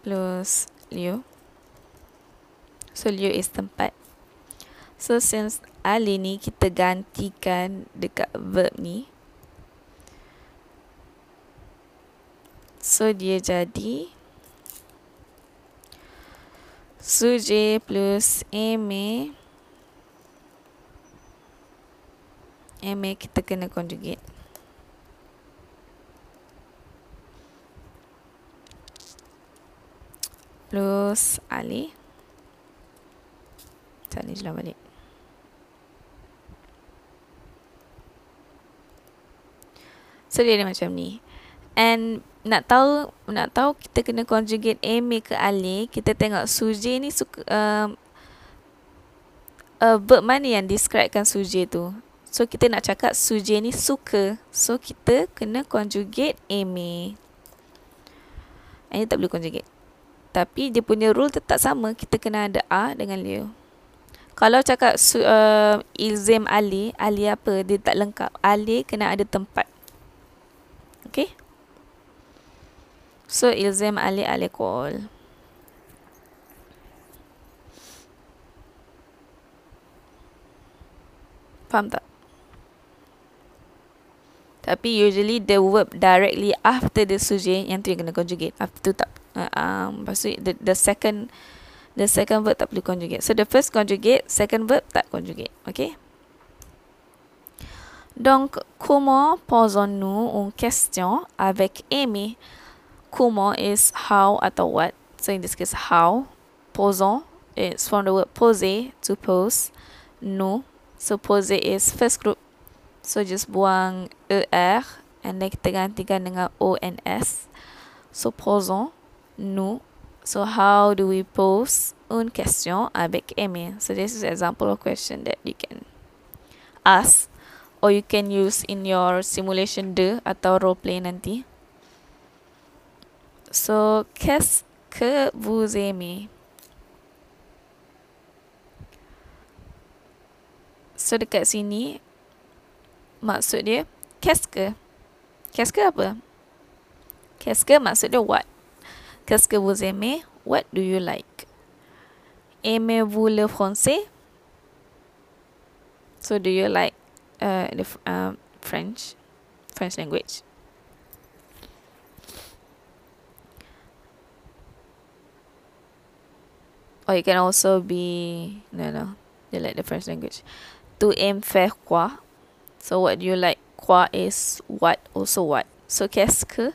plus lieu so lieu is tempat. So since aller ni kita gantikan dekat verb ni. So dia jadi sujet plus aimer aimer kita kena conjugate. Plus ali. Tak ni balik. So dia macam ni. And nak tahu nak tahu kita kena conjugate ame ke ale kita tengok suje ni suka um, uh, verb mana yang describekan suje tu so kita nak cakap suje ni suka. So kita kena conjugate ame ini tak boleh conjugate. Tapi dia punya rule tetap sama. Kita kena ada a dengan liu kalau cakap uh, ilzam ali ali apa? Dia tak lengkap. Ali kena ada tempat. Okay So ilzam ali alikol. Faham tak? Tapi usually the verb directly after the subject yang tu yang kena conjugate. After tu tak uh, um lepas the, the second the second verb tak perlu conjugate. So the first conjugate, second verb tak conjugate. Okay? Donc, comment posons-nous une question avec Amy? Comment is how atau what. So in this case, how. Posons is from the word poser, to pose. No. So poser is first group. So just buang er and then kita gantikan dengan o and s. So posons, nous. So how do we pose une question avec Amy? So this is an example of question that you can ask or you can use in your simulation de atau role play nanti. So, qu'est-ce que vous aimez? So, dekat sini, maksud dia? Qu'est-ce que apa? Que maksud dia what? Que vous aimez? What do you like? Aimez-vous le français? So, do you like uh, the uh, French? French language? or it can also be no no they like the French language to aim faire quoi so what do you like? Quoi is what also what? So qu'est-ce que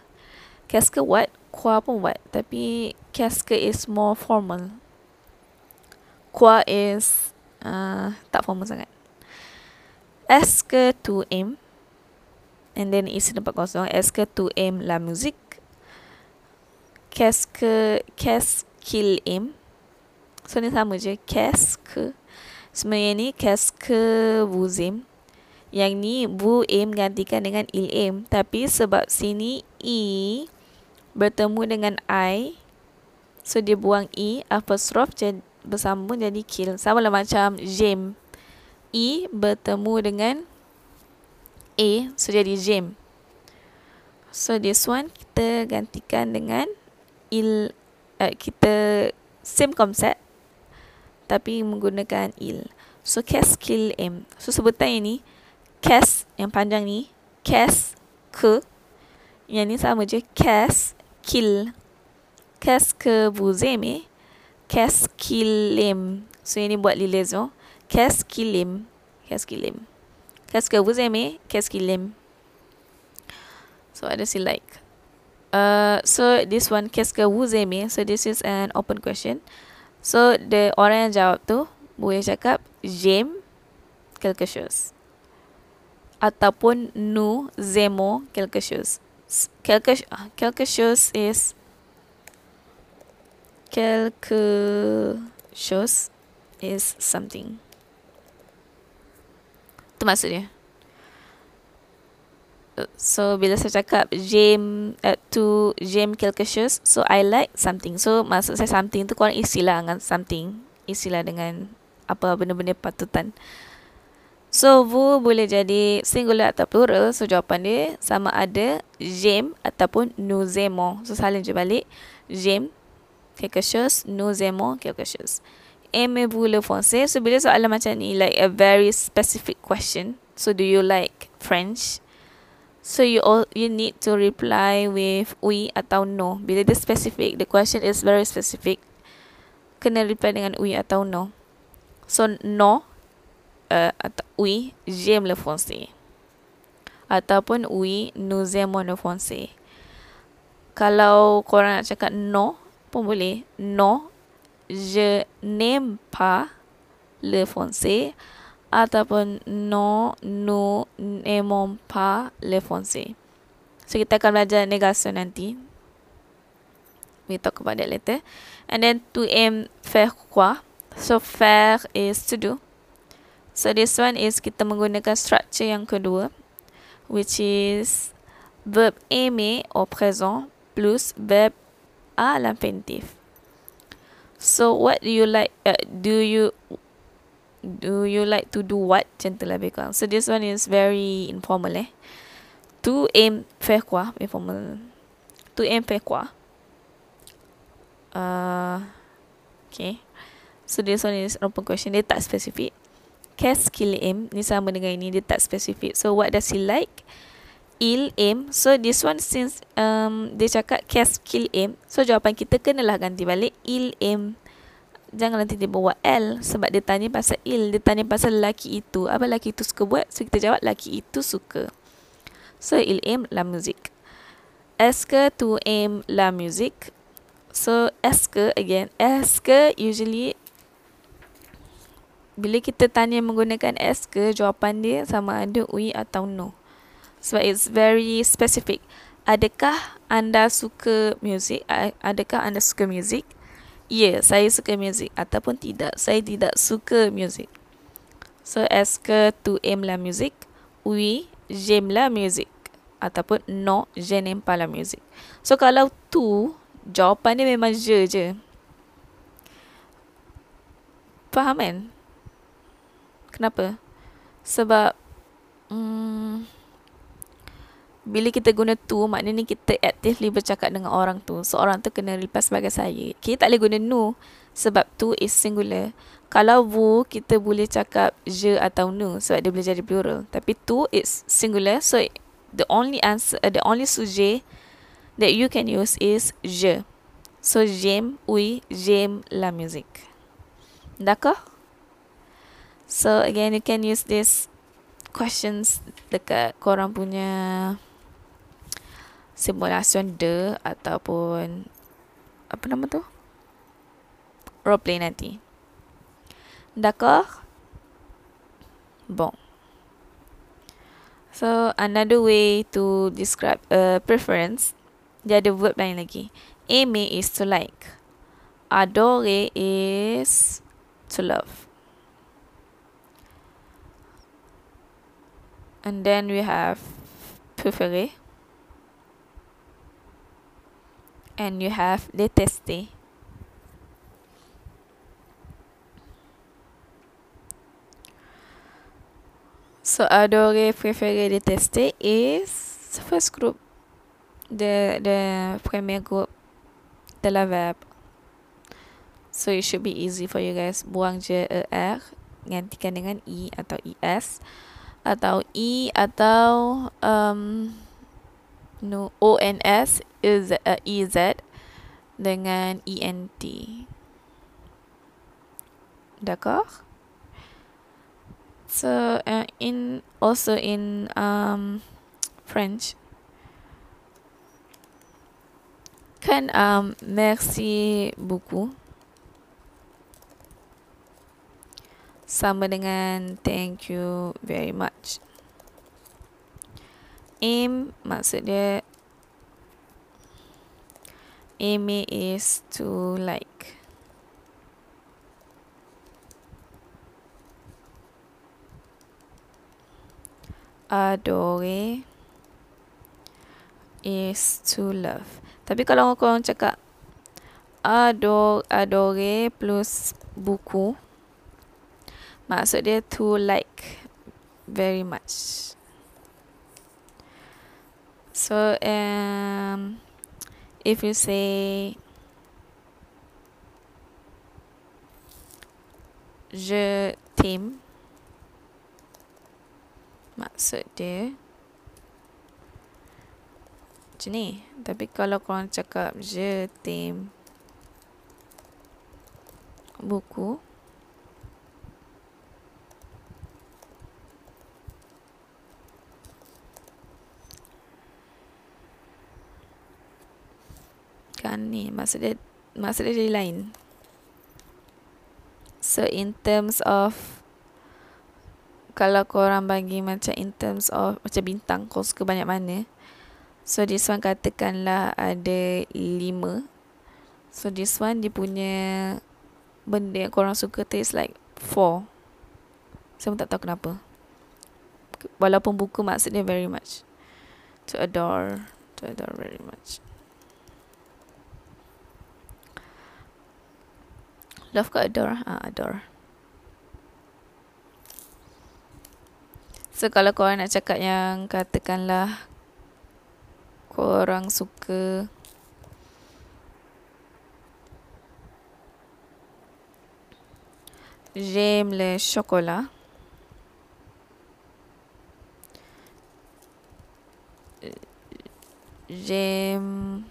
what? Quoi pun what? Tapi que is more formal. Quoi is uh, tak formal sangat. Que tu aimes and then isi tempat kosong. Que tu aimes la que qu'est-ce qu'il aime so ni sama je. Que sebenarnya ni vous aime yang ni vous aime gantikan dengan il aime tapi sebab sini i bertemu dengan i so dia buang i apostrophe jadi bersambung jadi kill sama lah macam j'aime i bertemu dengan a so jadi j'aime so this one kita gantikan dengan il uh, kita same concept tapi menggunakan il. So qu'est-ce qu'il aime so sebutan ini qu'est yang panjang ni. Qu'est que yang ni sama je. Qu'il qu'est-ce que vous aimez qu'est-ce qu'il aime so ini buat aime qu'est-ce qu'il aime qu'est-ce que vous aimez qu'est-ce qu'il aime So does he like? Uh, so this one, que vous aimez? So this is an open question. So the orang yang jawab tu boleh cakap j'aime quelque chose. Ataupun nous aimons quelque chose. Quelque, quelque chose is quelque chose is something. Itu maksudnya. So bila saya cakap j'aime uh, to j'aime quelque chose, so I like something. So maksud saya something tu korang isilah dengan something, isilah dengan apa benda-benda patutan. So vous boleh jadi singular atau plural. So jawapan dia sama ada j'aime ataupun aimons. So salin je balik. Chose, nous aimons quelque chose. Aimez-vous le français? So bila soalan macam ni like a very specific question. So do you like French? So you all you need to reply with oui atau no. Bila dia specific, the question is very specific. Kena reply dengan oui atau no. So no uh, oui, j'aime le français. Ataupun oui, nous aimons le français. Kalau korang nak cakap no pun boleh. No, je n'aime pas le français ataupun no, no, n'aimons pas le français. So kita akan belajar negasi nanti. We talk about that later. And then to aim faire quoi? So faire is to do. So this one is kita menggunakan structure yang kedua, which is verb aimer au présent plus verb à l'infinitif. So what do you like? Uh, do you do you like to do what? Macam tu lebih kurang. So this one is very informal eh. To aim faire quoi? Informal. To aim faire quoi? Uh, okay. So this one is open question. Dia tak specific qu'il aime ni sama dengan ini dia tak specific. So what does he like? Il aime so this one since um, dia cakap qu'il aime so jawapan kita kenalah ganti balik. Il aime jangan nanti dia bawa L sebab dia tanya pasal il dia tanya pasal lelaki itu. Apa lelaki itu suka buat? So kita jawab lelaki itu suka. So il aime la musique est-ce que tu aimes la musique so que again. Que usually bila kita tanya menggunakan est-ce que jawapan dia sama ada oui atau no sebab it's very specific adakah anda suka music adakah anda suka music ya, yeah, saya suka muzik ataupun tidak, saya tidak suka muzik. So, est-ce que tu aimes la musique? Oui, j'aime la musique. Ataupun non, je n'aime pas la musique. So, kalau tu, jawapan dia memang je je. Faham kan? Kenapa? Sebab, hmm, bila kita guna tu maknanya kita actively bercakap dengan orang tu. So orang tu kena reply sebagai saya. Kita tak boleh guna nu sebab tu is singular. Kalau vous kita boleh cakap je atau nu sebab dia boleh jadi plural. Tapi tu is singular so the only answer uh, the only sujet that you can use is je. So j'aime oui j'aime la musique. D'accord so again you can use this questions dekat korang punya simulation de ataupun apa nama tu? Roleplay nanti. D'accord? Bon. So, another way to describe a preference, dia ada verb lain lagi. aimer is to like. Adorer is to love. And then we have préférer. And you have détester. So adorer, préférer, détester is the first group. The the premier group la verb. So it should be easy for you guys. Buang je er gantikan dengan i atau es atau i atau um, no ons is uh, ez dengan ent. D'accord? So uh, in also in um, French, kan um, merci beaucoup sama dengan thank you very much. Aim maksud dia aim is to like adore is to love. Tapi kalau korang cakap adore, adore plus buku, maksud dia to like very much. So um, if you say je t'aime maksud dia macam ni tapi kalau korang cakap je tim buku kan ni. Maksud dia maksud dia lain. So in terms of kalau korang bagi macam in terms of macam bintang kau suka banyak mana so this one katakanlah ada lima. So this one dia punya benda yang korang suka is like four. Saya pun tak tahu kenapa. Walaupun buku maksudnya very much. To adore to adore very much love ke adore ah adore So kalau korang nak cakap yang katakanlah korang suka J'aime le chocolat. J'aime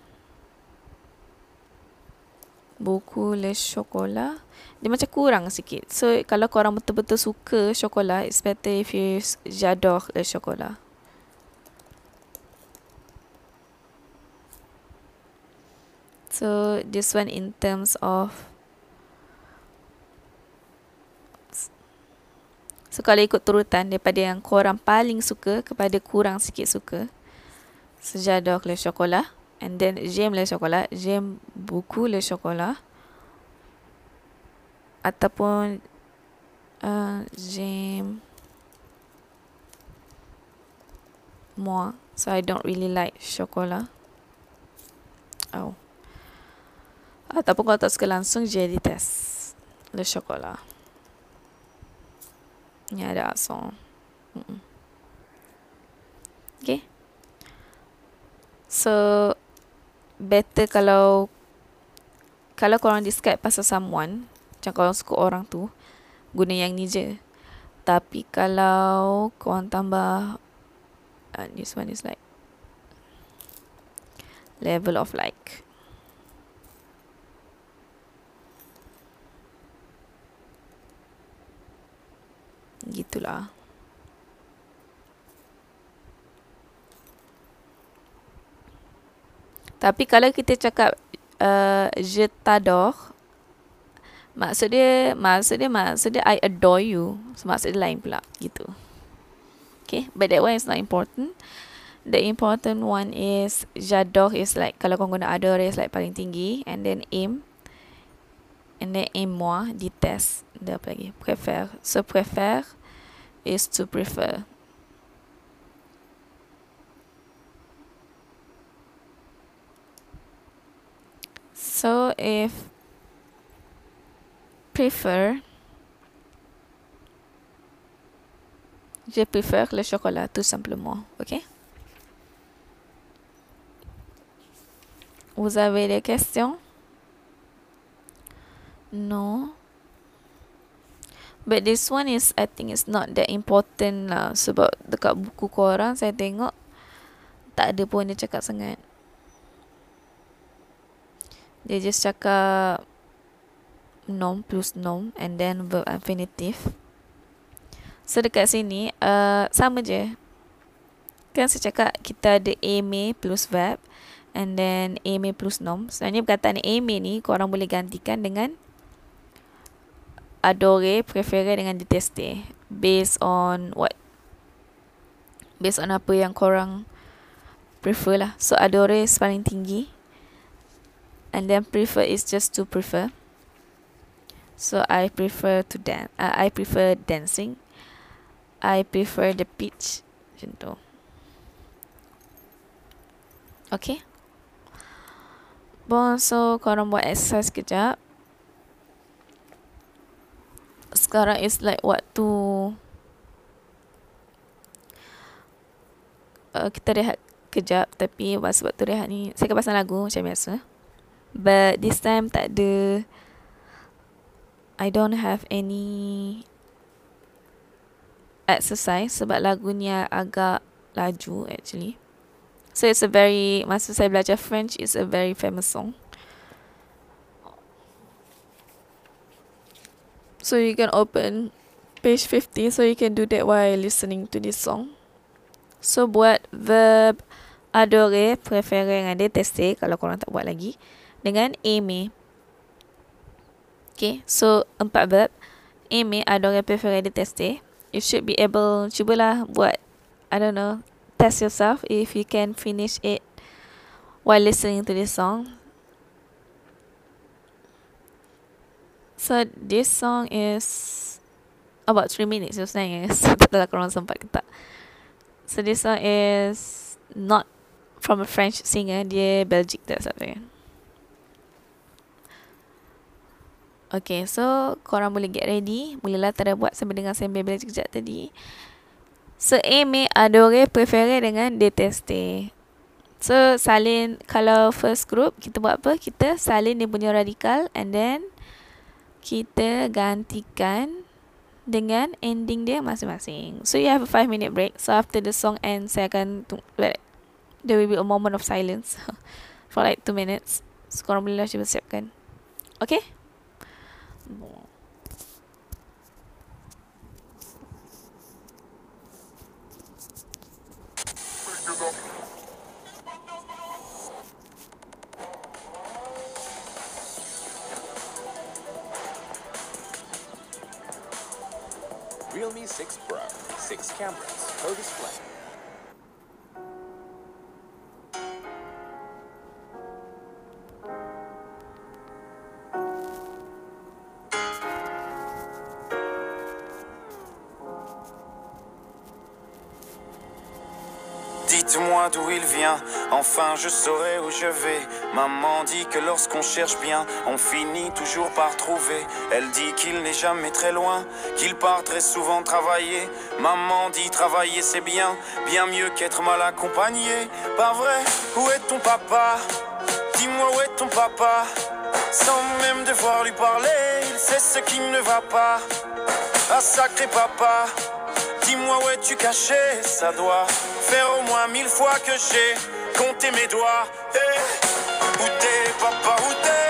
beaucoup le chocolat dia macam kurang sikit. So kalau korang betul-betul suka coklat, it's better if you j'adore le chocolat. So this one in terms of So kalau ikut turutan daripada yang korang paling suka kepada kurang sikit suka. So j'adore le chocolat. And then j'aime le chocolat. J'aime beaucoup le chocolat ataupun uh, j'aime moi so I don't really like chocolat oh. Ataupun kalau tak suka langsung je déteste le chocolat ni ada -mm. okay. So better kalau kalau korang describe pasal someone macam kalau suka orang tu Guna yang ni je. Tapi kalau Korang tambah uh, This one is like Level of like. Gitulah Tapi kalau kita cakap uh, Je t'adore Maksud dia Maksud dia Maksud dia I adore you. So, Maksud dia lain pula Gitu. Okay But that one is not important. The important one is j'adore is like kalau kau guna adore is like paling tinggi. And then aim and then aim moi detest. Dia apa lagi? Prefer. So prefer is to prefer so if prefer je préfère le chocolat tout simplement ok Vous avez des questions? No. But this one is I think it's not that important lah sebab dekat buku korang saya tengok tak ada pun dia cakap sangat. Dia just cakap nom plus nom and then verb infinitive. So dekat sini uh, sama je. Kan saya cakap kita ada ame plus verb and then aimer plus nom. Sebenarnya perkataan aimer ni korang boleh gantikan dengan adore, prefer dengan deteste. Based on what? Based on apa yang korang prefer lah. So adore paling tinggi. And then prefer is just to prefer. So I prefer to dance. Uh, I prefer dancing. I prefer the. Macam tu. Okay. Bon, so korang buat exercise kejap. Sekarang is like waktu uh, kita rehat kejap tapi masa waktu rehat ni saya akan pasang lagu macam biasa. But this time tak ada I don't have any exercise sebab lagu ni agak laju actually. So it's a very masa saya belajar French it's a very famous song. So you can open page 50 so you can do that while listening to this song. So buat verb adore, prefer dengan deteste kalau korang tak buat lagi dengan aimer. Okay, so empat verb aimer, adore, prefer, deteste. You should be able, cubalah buat I don't know, test yourself if you can finish it while listening to this song. So this song is about three minutes sebenarnya. So tak tahu korang sempat ke tak. So this song is not from a French singer. Dia Belgic tak kan. Okay, so korang boleh get ready. Mulalah tak buat sambil dengar saya belajar kejap tadi. So aimer, adore, prefer dengan deteste. So salin kalau first group kita buat apa? Kita salin dia punya radikal and then kita gantikan dengan ending dia masing-masing. So you have a 5 minute break. So after the song ends saya akan like there will be a moment of silence for like 2 minutes. So korang boleh lah siapkan. Okay? Realme 6 Pro, 6 cameras, per display. Enfin je saurai où je vais. Maman dit que lorsqu'on cherche bien, on finit toujours par trouver. Elle dit qu'il n'est jamais très loin, qu'il part très souvent travailler. Maman dit travailler c'est bien, bien mieux qu'être mal accompagné. Pas vrai, où est ton papa? Dis-moi où est ton papa? Sans même devoir lui parler, il sait ce qui ne va pas. Ah sacré papa, dis-moi où es-tu caché? Ça doit faire au moins mille fois que j'ai compté mes doigts. Hey. Où t'es, papa, où t'es?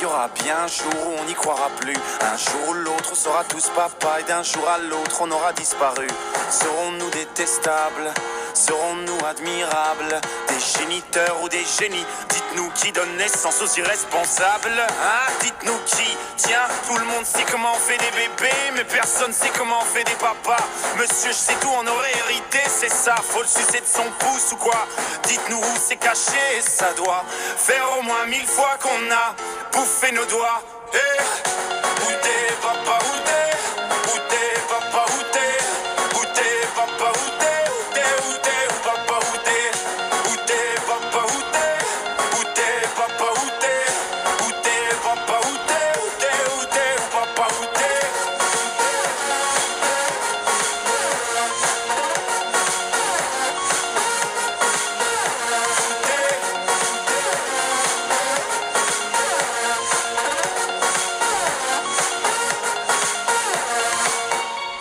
Y aura bien un jour où on n'y croira plus. Un jour ou l'autre, sera tous papa et d'un jour à l'autre, on aura disparu. Serons-nous détestables? Serons-nous admirables? Des géniteurs ou des génies? Dites-nous qui donne naissance aux irresponsables Hein? Dites-nous qui Tiens, tout le monde sait comment on fait des bébés Mais personne sait comment on fait des papas. Monsieur, je sais tout, on aurait hérité, c'est ça Faut le sucer de son pouce ou quoi? Dites-nous où c'est caché, ça doit Faire au moins mille fois qu'on a bouffé nos doigts. Eh Où t'es, papa, où t'es?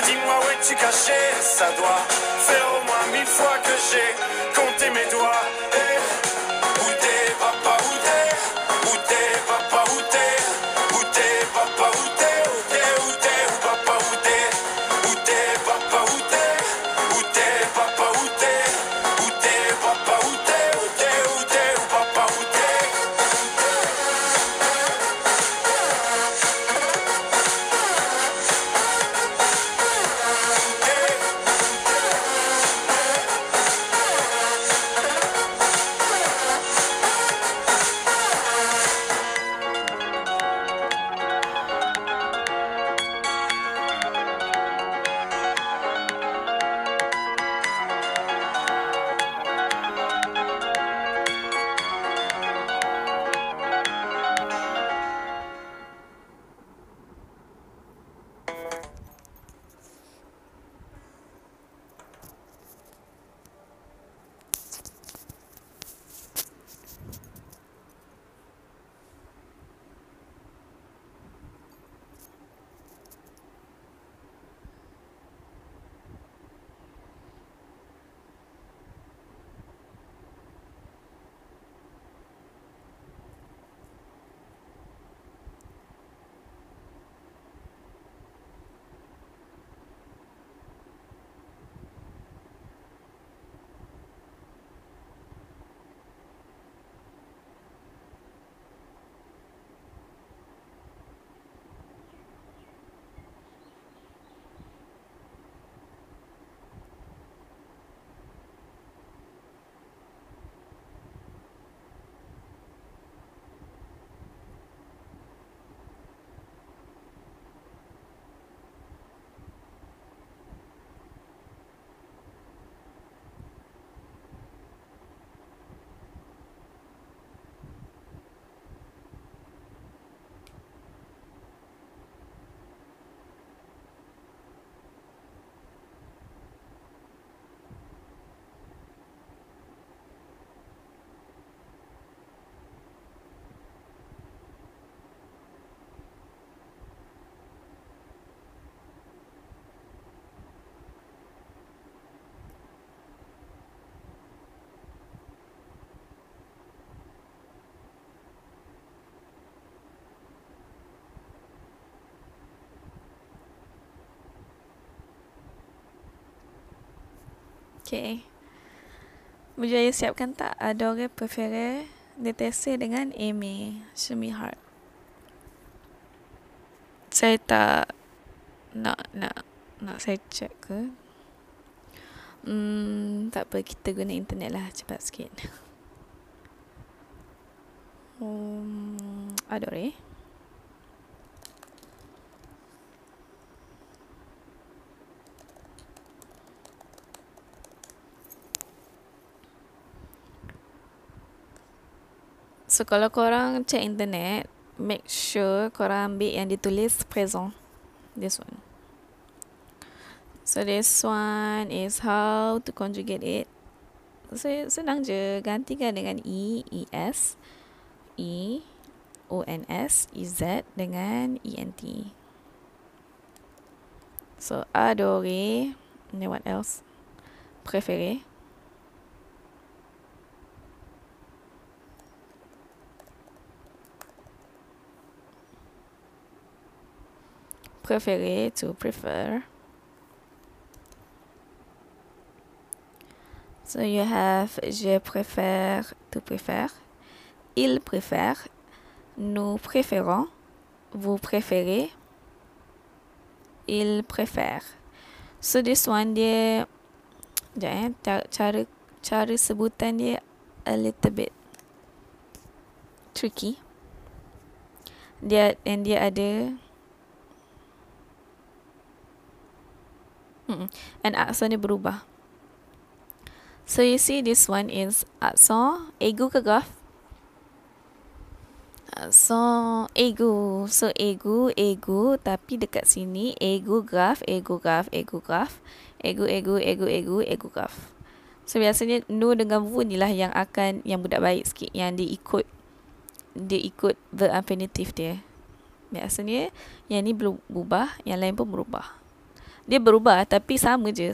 dis-moi où es-tu caché? Ça doit faire au moins mille fois que j'ai compté mes doigts. Okay. Berjaya siapkan tak Adore prefere DTC dengan Amy Shumi Heart Saya tak nak nak nak saya check ke Hmm, tak apa kita guna internet lah cepat sikit. Hmm, Adore. So kalau korang check internet make sure korang ambil yang ditulis present. This one. So this one is how to conjugate it. So senang je, gantikan dengan e, es, e, ons, ez dengan ent. So adore, and what else? Préféré. Préféré to prefer. So you have je préfère, tu préfères, il préfère, nous préférons, vous préférez, il préfère. So this one dia eh cara, cara sebutan a little bit tricky Dia and dia ada Mm-mm. And aksen dia berubah So you see this one is aksen ego ke graf? Aksen ego. So ego, ego tapi dekat sini ego graf, ego graf, ego graf, ego ego ego ego ego graf. So biasanya nu dengan vu ni lah yang akan yang budak baik sikit yang dia ikut dia ikut the infinitive dia. Biasanya yang ni belum berubah, yang lain pun berubah. Dia berubah tapi sama je.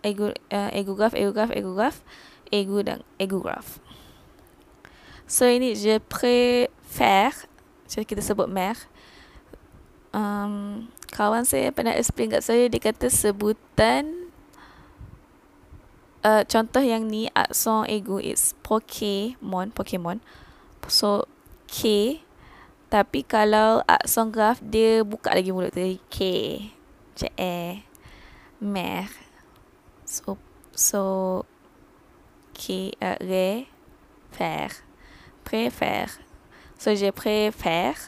Ego uh, ego graph ego graph ego graph ego dan ego graph so ini je préfère jadi kita sebut mer um, kawan saya pernah explain kat saya dia kata sebutan uh, contoh yang ni akson ego is Pokemon Pokemon. So K tapi kalau akson graph dia buka lagi mulut tu K J E mer. So so qui uh, ré faire. Préfère. So je préfère.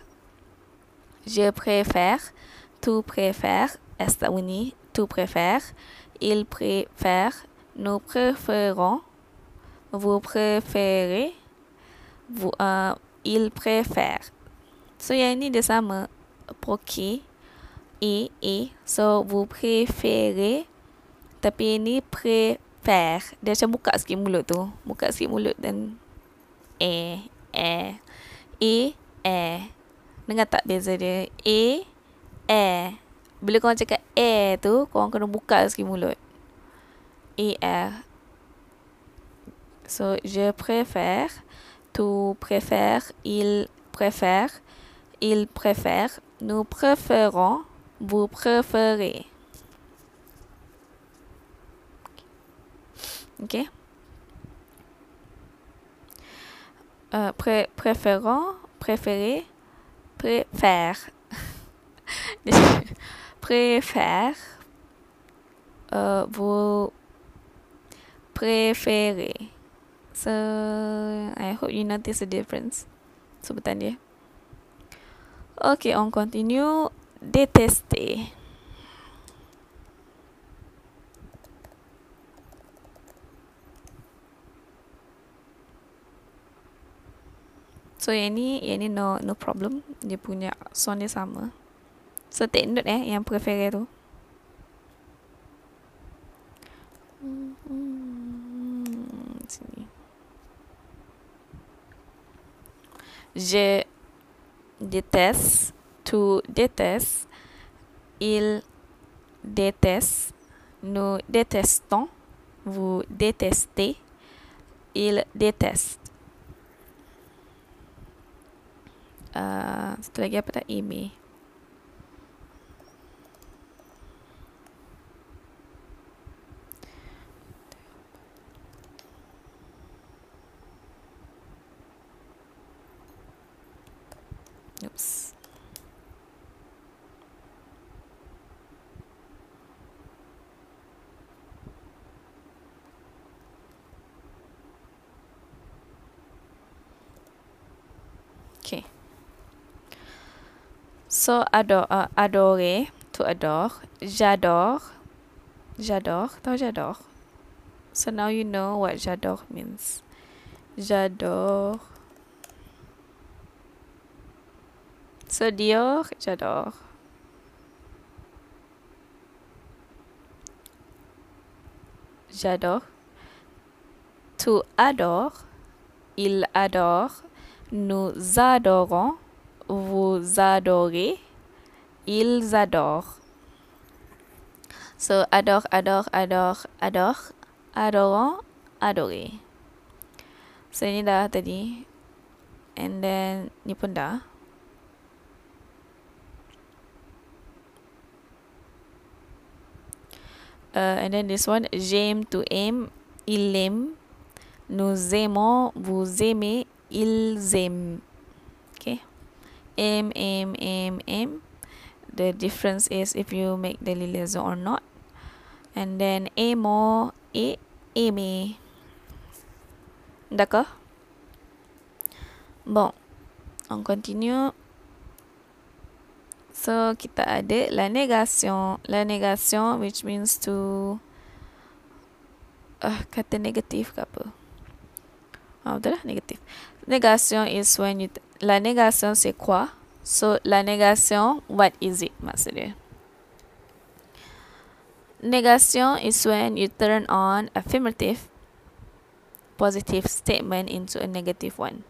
Je préfère. Tu préfères esta uni tu préfères il préfère. Nous préférons. Vous préférez. Vous uh, il préfère. So yang ni dia sama poki e e so vous préférez tapi ini prefer. Dia macam buka sikit mulut tu. Buka sikit mulut dan eh eh e eh. Dengar tak beza dia? E eh. Bila kau cakap eh tu, kau kena buka sikit mulut. E eh. So, je préfère, tu préfères, il préfère, il préfère, nous préférons, vous préférez. Ok. Euh, pré préférant, préféré, préfère. préfère. Euh, vous préférez. So, I hope you notice the difference. Sebutan dia. Ok, on continue. Détester. So yang ni Yang ni no no problem. Dia punya sound dia sama. So take note eh Yang prefer tu. Sini. Je déteste Tu détestes Il déteste Nous détestons Vous détestez Il déteste. Uh, satu lagi apa tak email Oops. Okay. So adore, uh, adore, to adore. J'adore. J'adore. J'adore? So now you know what j'adore means. J'adore. So Dior, j'adore. J'adore. Tu adores. Il adore. Nous adorons. Vous adorez. Ils adorent. So adore, adore, adore, adore, adorant, adorer. So ini dah tadi. And then ni pun dah. Uh, and then this one, j'aime, to aim, il aime, nous aimons, vous aimez, ils aiment. Aim, aim, aim, aim. The difference is if you make the liaison or not. And then aimons et aimer. D'accord Bon. On continue. So kita ada la négation. La négation which means to uh, kata negatif ke apa? Betul lah, negatif. Négation is when you... La négation c'est quoi? So, la négation, what is it maksudnya? Negation is when you turn on affirmative positive statement into a negative one.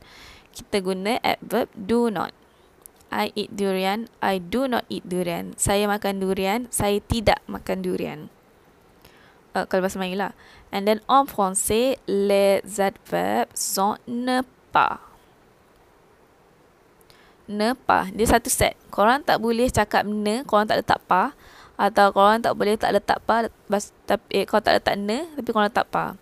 Kita guna adverb do not. I eat durian. I do not eat durian. Saya makan durian. Saya tidak makan durian. Uh, kalau bahasa Melayu lah. And then en français, les adverbes sont ne pas. Ne pas. Dia satu set. Korang tak boleh cakap ne, korang tak letak pa. Atau korang tak boleh tak letak pa, tapi eh, korang tak letak ne, tapi korang letak pa.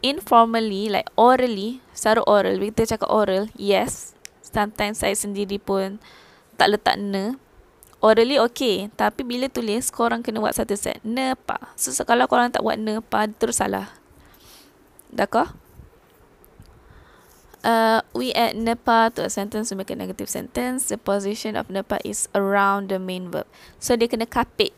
Informally, like orally, secara oral, bila kita cakap oral, yes. Sometimes saya sendiri pun tak letak ne. Orally okay. Tapi bila tulis, korang kena buat satu set. Ne pa. So, so kalau korang tak buat ne pa, terus salah. D'accord? Uh, we add ne pa to a sentence to make a negative sentence. The position of ne pa is around the main verb. So, dia kena kapit.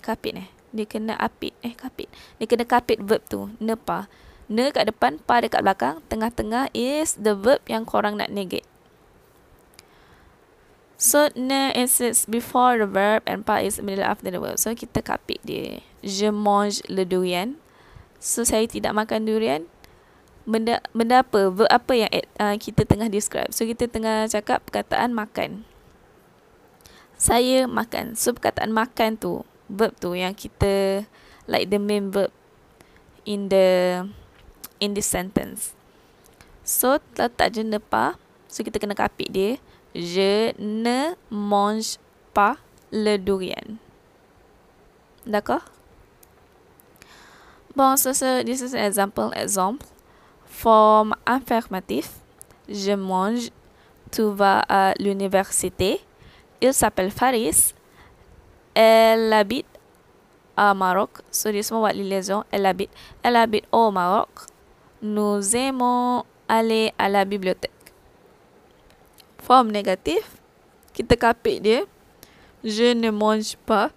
Kapit eh. Dia kena apit. Eh, kapit. Dia kena kapit verb tu. Ne pa. Ne kat depan, pa dekat belakang. Tengah-tengah is the verb yang korang nak negate. So, ne is before the verb and pa is middle after the verb. So, kita kapit dia. Je mange le durian. So, saya tidak makan durian. Benda, benda apa? Verb apa yang uh, kita tengah describe? So, kita tengah cakap perkataan makan. Saya makan. So, perkataan makan tu, verb tu yang kita, like the main verb in the, in this sentence. So, letak je pa. So, kita kena kapit dia. Je ne mange pas le durian. D'accord? Bon, so, so this is an example. Exemple. Forme affirmative. Je mange. Tu vas à l'université. Il s'appelle Faris. Elle habite à Maroc. Elle habite. Elle habite au Maroc. Nous aimons aller à la bibliothèque. forme négatif, kita kapit dia. Je ne mange pas.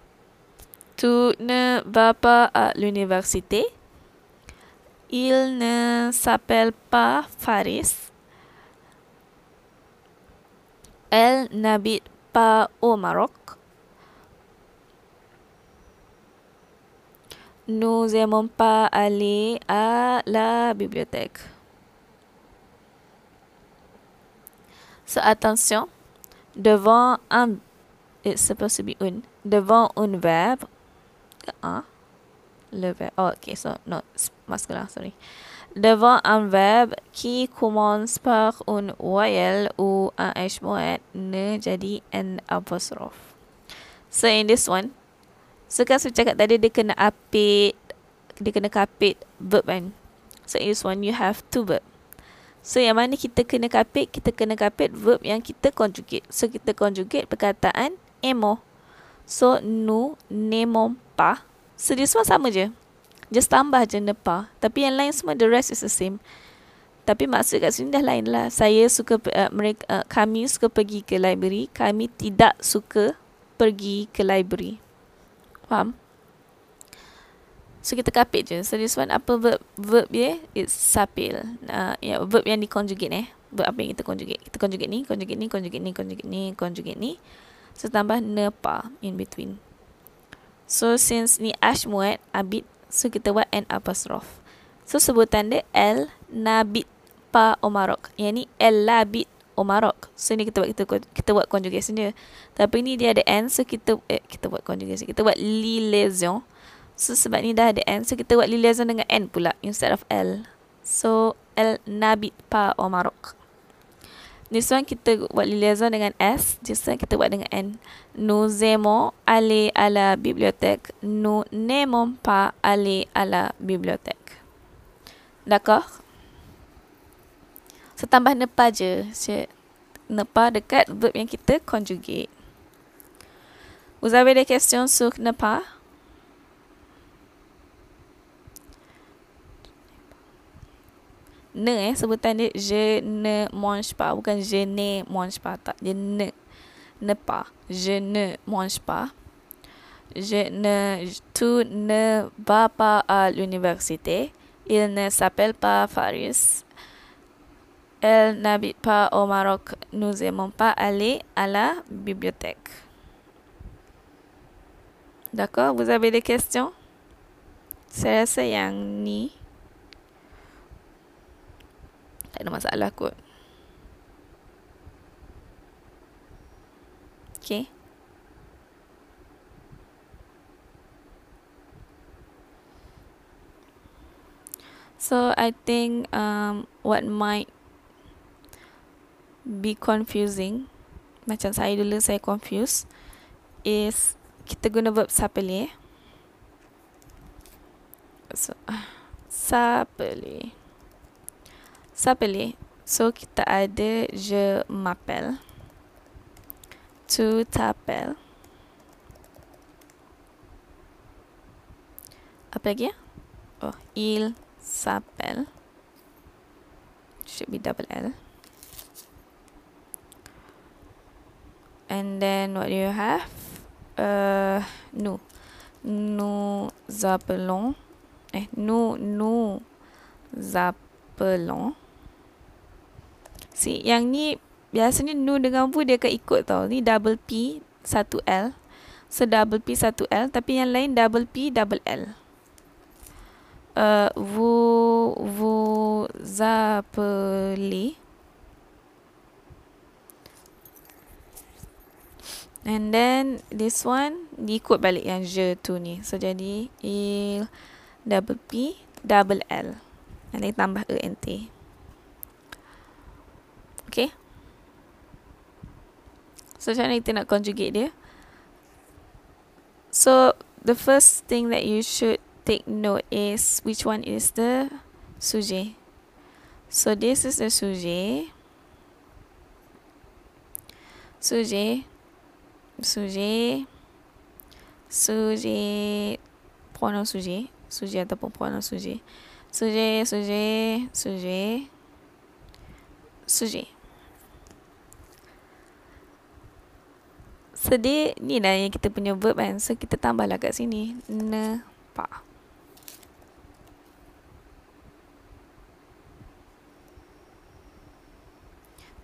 Tu ne vas pas à l'université. Il ne s'appelle pas Faris. Elle n'habite pas au Maroc. Nous n'aimons pas aller à la bibliothèque. So attention, devant un, it's supposed to be un, devant un verbe, le verbe, oh, okay, so no, masculin, sorry. Devant un verbe qui commence par un voyelle ou un H muet, ne jadi an apostrophe. So in this one, so kan saya cakap tadi dia kena apit, dia kena kapit verb kan. So in this one, you have two verb. So yang mana kita kena kapit, kita kena kapit verb yang kita conjugate. So kita conjugate perkataan emo. So nu, nemo, pa. So dia semua sama je. Just tambah je nepa. Tapi yang lain semua the rest is the same. Tapi maksud kat sini dah lain lah. Saya suka, uh, mereka, uh, kami suka pergi ke library. Kami tidak suka pergi ke library. Faham? So kita kapit je. So this one apa verb verb dia? It's sapil. Uh, yeah, verb yang diconjugate eh. verb apa yang kita conjugate. Kita conjugate ni, conjugate ni, conjugate ni, conjugate ni, conjugate ni. So tambah ne pa in between. So since ni ashmuat abid, so kita buat n apostrophe. So sebutan dia L nabit pa omarok. Yang ni L labit omarok. So ni kita buat kita kita buat conjugation dia. Tapi ni dia ada n so kita eh, kita buat conjugation. Kita buat li liaison. So sebab ni dah ada n so kita buat li liaison dengan n pula instead of L. So L nabit pa omarok. This one kita buat li liaison dengan S. This one kita buat dengan N. Nous aimons aller à la bibliothèque. Nous n'aimons pas aller à la bibliothèque. D'accord So tambah nepa je Nepa dekat verb yang kita conjugate Vous avez des questions sur nepa Ne eh sebutan dia Je ne mange pas. Bukan je ne mange pas Tak. Dia ne Ne pas. Je ne mange pas. Je ne Tu ne vas pas à l'université. Il ne s'appelle pas Faris. Elle n'habite pas au Maroc. Nous n'aimons pas aller à la bibliothèque. D'accord? Vous avez des questions? Saya yang ni Tak ada masalah kot. Okay. So I think um, what might be confusing, macam saya dulu saya confuse, is kita guna verb sapele. So, sapele. Sapele. So kita ada je m'appelle. Tu t'appelles. Apa lagi? Oh, il s'appelle should be double L and then what do you have? Uh nous nous appelons eh nous nous appelons si yang ni biasanya nu dengan bu dia akan ikut tau. Ni double P satu L. So double P satu L. Tapi yang lain double P double L. Uh, vous vous appelez and then this one diikut balik yang je tu ni. So jadi il double p double l. And then tambah e n t okay so macam mana kita nak conjugate dia so the first thing that you should take note is which one is the sujet. So this is the sujet. Sujet. Sujet. Sujet. Pronom sujet. Sujet ataupun pronom sujet. Sujet, sujet, sujet. Sujet. Sedih ni lah yang kita punya verb kan. So kita tambahlah kat sini. Ne.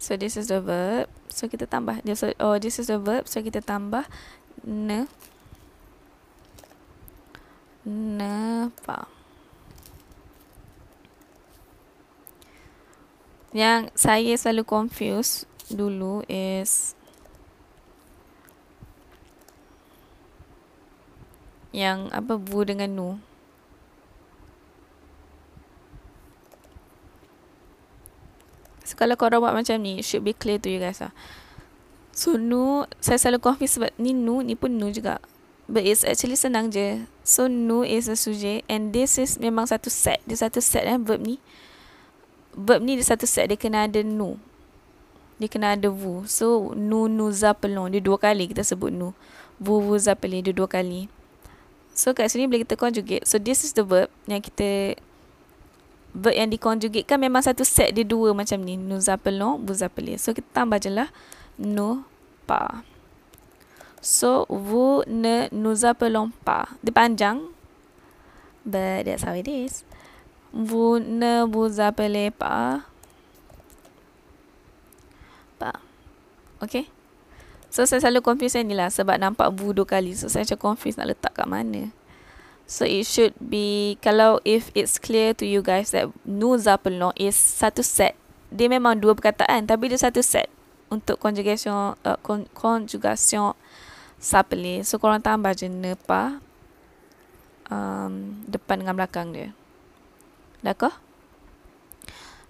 So this is the verb. So kita tambah. Oh this is the verb. So kita tambah ne. Ne pa. Yang saya selalu confuse dulu is yang apa bu dengan nu. So, kalau korang buat macam ni, should be clear to you guys lah. So, nu, saya selalu confuse sebab ni nu, ni pun nu juga. But it's actually senang je. So, nu is a sujet and this is memang satu set. Dia satu set eh, verb ni. Verb ni dia satu set, dia kena ada nu. Dia kena ada vu. So, nu, nu, zapelon. Dia dua kali kita sebut nu. Vu, vu, zapelon. Dia dua kali. So, kat sini boleh kita conjugate. So, this is the verb yang kita verb yang dikonjugate kan memang satu set dia dua macam ni. Vous appelez. So kita tambah je lah. Nous pas. So vous ne nous appelons pas. Dia panjang. But that's how it is. Vous ne vous appelez pas. Okay. So saya selalu confuse yang ni lah sebab nampak bu dua kali. So saya macam confuse nak letak kat mana. So it should be kalau if it's clear to you guys that nous appelons is satu set. Dia memang dua perkataan tapi dia satu set untuk conjugation uh, con, conjugation s'appeler. So korang tambah je ne pas um, depan dengan belakang dia. D'accord?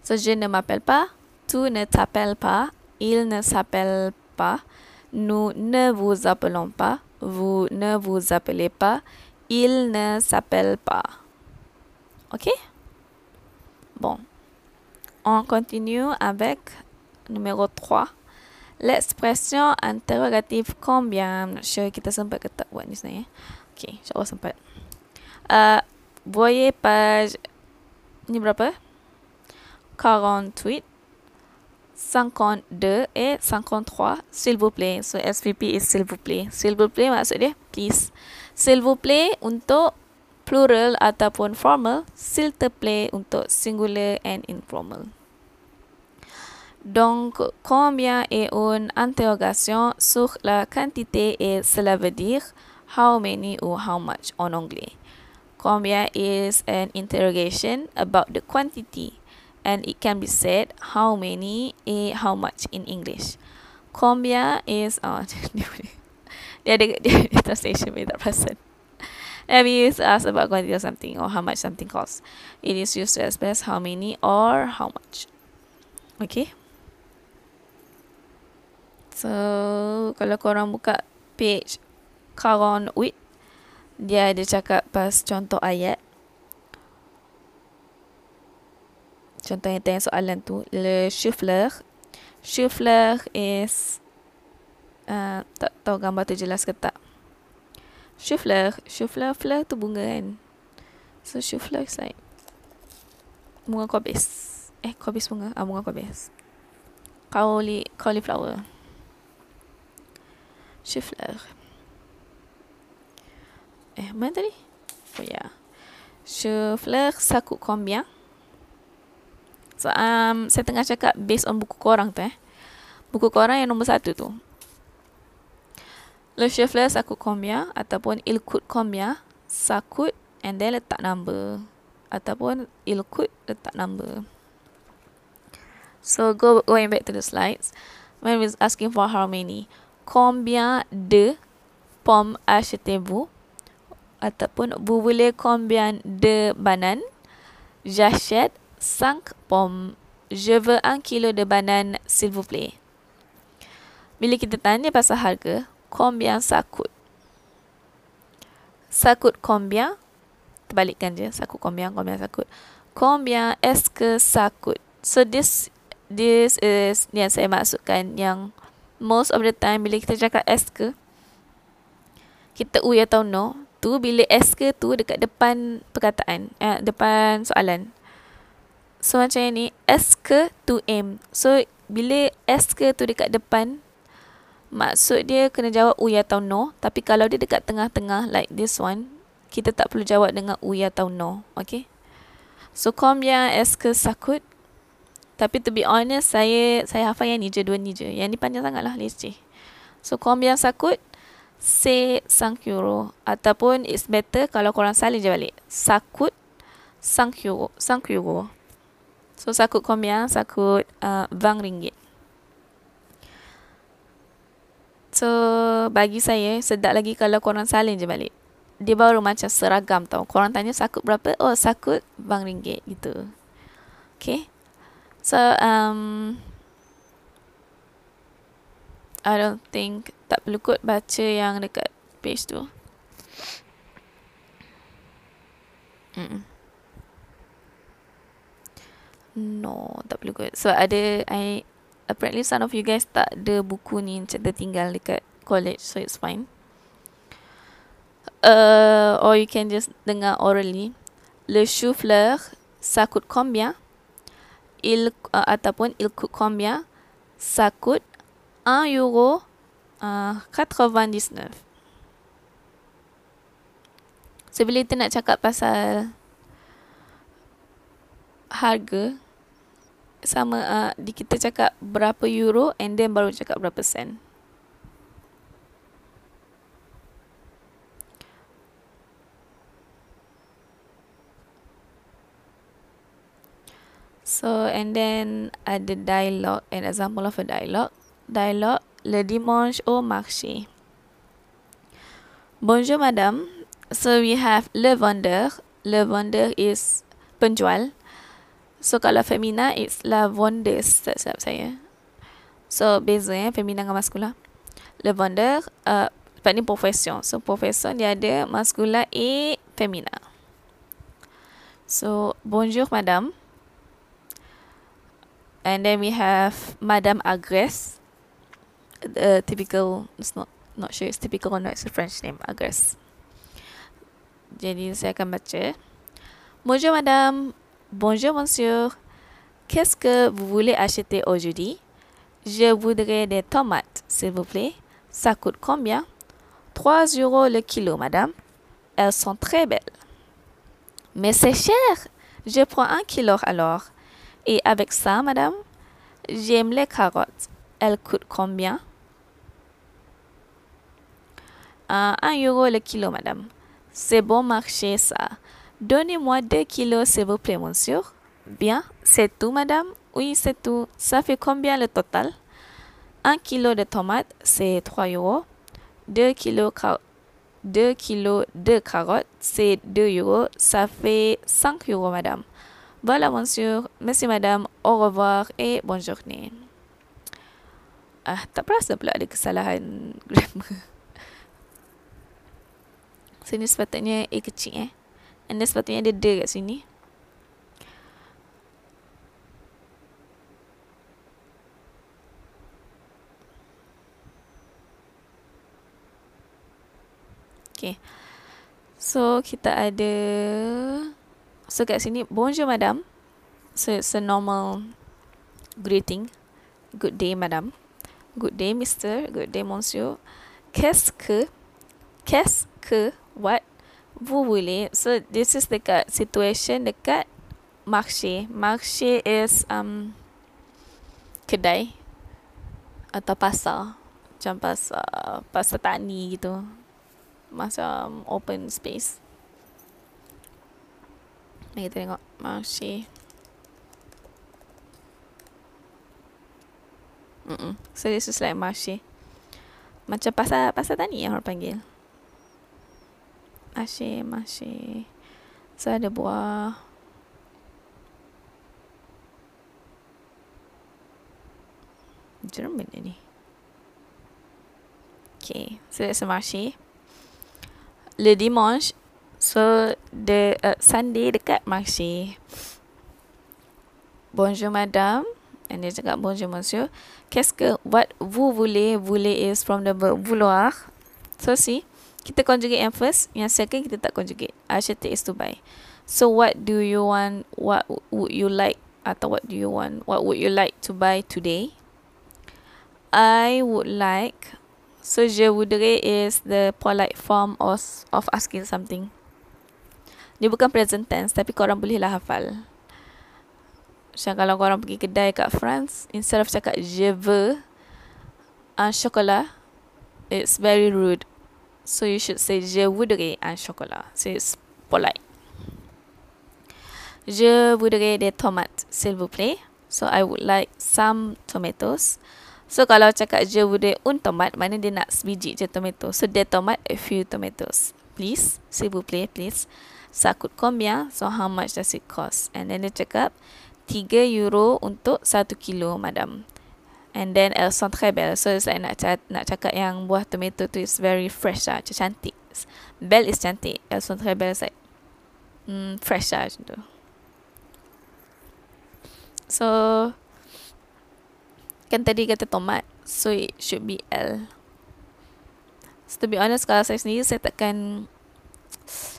So je ne m'appelle pas, tu ne t'appelles pas, il ne s'appelle pas, nous ne vous appelons pas, vous ne vous appelez pas, il ne s'appelle pas. Ok? Bon. On continue avec numéro 3. L'expression interrogative combien? Sure kita sempat ke tak buat ni sebenarnya Okay, insyaAllah sempat uh, Voyez page Ni berapa? 48 52 et 53 S'il vous plaît. So SVP is s'il vous plaît. S'il vous plaît maksud dia Please. S'il vous plaît untuk plural ataupun formal S'il te plaît untuk singular and informal. Donc, combien est une interrogation sur la quantité et cela veut dire how many ou how much en anglais. Combien is an interrogation about the quantity and it can be said how many et how much in English. Combien is oh, dia ada dia translation with that person. Have you used ask about quantity of something or how much something costs? It is used to express how many or how much. Okay. So, kalau korang buka page Karon Wit, dia ada cakap pas contoh ayat. Contoh yang tanya soalan tu, le souffleur. Souffleur is uh, tak tahu gambar tu jelas ke tak. Souffleur, souffleur, fleur tu bunga kan. So souffleur is like bunga kobis. Eh, kobis bunga. Ah, bunga kobis. Cauli, cauliflower. Chou-fleur. Eh, mana tadi? Oh ya. Yeah. Chou-fleur, ça coûte combien? So, um, saya tengah cakap based on buku korang tu eh. Buku korang yang nombor satu tu. Le ça coûte combien? Ataupun il coûte combien? Ça coûte and then letak number. Ataupun il coûte letak number. So, go going back to the slides. When we asking for how many? combien de pommes achetez-vous ataupun vous voulez combien de bananes j'achète 5 pommes je veux un kilo de bananes s'il vous plaît. Bila kita tanya pasal harga combien ça coûte? Ça coûte combien? Terbalikkan je ça coûte combien combien ça coûte? Combien est-ce que ça coûte? So this this is yang saya maksudkan yang most of the time bila kita cakap ke kita U atau no tu bila ke tu dekat depan perkataan eh, depan soalan so macam ni S ke to M so bila S ke tu dekat depan maksud dia kena jawab U atau no tapi kalau dia dekat tengah-tengah like this one kita tak perlu jawab dengan U atau no okay so combien est-ce que ça coûte tapi to be honest, saya saya hafal yang ni je, dua ni je. Yang ni panjang sangat lah, je. So, ça coûte? C'est 5 euro. Ataupun it's better kalau korang salin je balik. Ça coûte 5 euro. 5 euro. So, combien? Ça coûte uh, 20 ringgit. So, bagi saya, sedap lagi kalau korang salin je balik. Dia baru macam seragam tau. Korang tanya sakut berapa? Oh, sakut bang ringgit gitu. Okay. So um I don't think tak perlu kot baca yang dekat page tu. Mm. No, tak perlu kot. So ada I apparently some of you guys tak ada buku ni macam tertinggal dekat college so it's fine. Uh, or you can just dengar orally. Le chou-fleur, ça coûte combien? il uh, ataupun il coûte combien ça coûte 1 euro uh, 99 so bila kita nak cakap pasal harga sama uh, di kita cakap berapa euro and then baru cakap berapa sen. So and then ada dialogue an example of a dialogue. Dialogue le dimanche au marché. Bonjour madame. So we have le vendeur. Le vendeur is penjual. So kalau femina it's la vendeuse tak silap saya. So beza ya femina dengan maskula. Le vendeur uh, ni profession. So profession dia ada maskula et femina. So bonjour madame. And then we have Madame Agresse. The typical, it's not not sure it's typical or not, it's a French name, Agresse. Jadi saya akan baca. Bonjour madame, bonjour monsieur. Qu'est-ce que vous voulez acheter aujourd'hui? Je voudrais des tomates, s'il vous plaît. Ça coûte combien? 3 euros le kilo, madame. Elles sont très belles. Mais c'est cher. Je prends un kilo alors. Et avec ça, madame, j'aime les carottes. Elles coûtent combien? Un euro le kilo, madame. C'est bon marché, ça. Donnez-moi deux kilos, s'il vous plaît, monsieur. Bien, c'est tout, madame. Oui, c'est tout. Ça fait combien le total? Un kilo de tomates, c'est 3 euros. 2 kilos, 2 kilos de carottes, c'est 2 euros. Ça fait 5 euros, madame. Voilà, monsieur. Merci, madame. Au revoir et bonne journée. Ah, tak perasan pula ada kesalahan grammar. Sini sepatutnya A kecil eh. And then sepatutnya ada D kat sini. Okay. So, kita ada... So, kat sini, bonjour madam. So, it's a normal greeting. Good day, madam. Good day, mister. Good day, monsieur. Qu'est-ce que... Qu'est-ce que... What? Vous voulez... So, this is dekat situation dekat marché. Marché is um, kedai atau pasar. Macam pasar, pasar tani gitu macam open space. Mari kita tengok masih. Mm -mm. So this is like masih. Macam pasal pasal tani yang orang panggil. Masih, masih. So ada buah. German ini. Okay, so that's a marché le dimanche so the uh, Sunday dekat marché bonjour madame and dia cakap bonjour monsieur qu'est-ce que what vous voulez voulez is from the verb vouloir so see kita conjugate yang first yang second kita tak conjugate acheter is to buy so what do you want what would you like atau what do you want what would you like to buy today I would like So je voudrais is the polite form of of asking something. Dia bukan present tense tapi korang bolehlah hafal. Macam kalau korang pergi kedai kat France, instead of cakap je veux un chocolat, it's very rude. So you should say je voudrais un chocolat. So it's polite. Je voudrais des tomates, s'il vous plaît. So I would like some tomatoes. So kalau cakap je bude un tomat, mana dia nak sebiji je tomato. So dia tomat, a few tomatoes. Please, s'il vous plaît, please. Ça coûte combien? So how much does it cost? And then dia cakap, 3 euro untuk 1 kilo, madam. And then elles sont très belles. So saya nak, nak cakap yang buah tomato tu is very fresh lah, macam cantik. Belle is cantik. Elles sont très belles, like, mm, fresh lah macam tu. So, Kan tadi kata tomat So it should be L So to be honest Kalau saya sendiri Saya takkan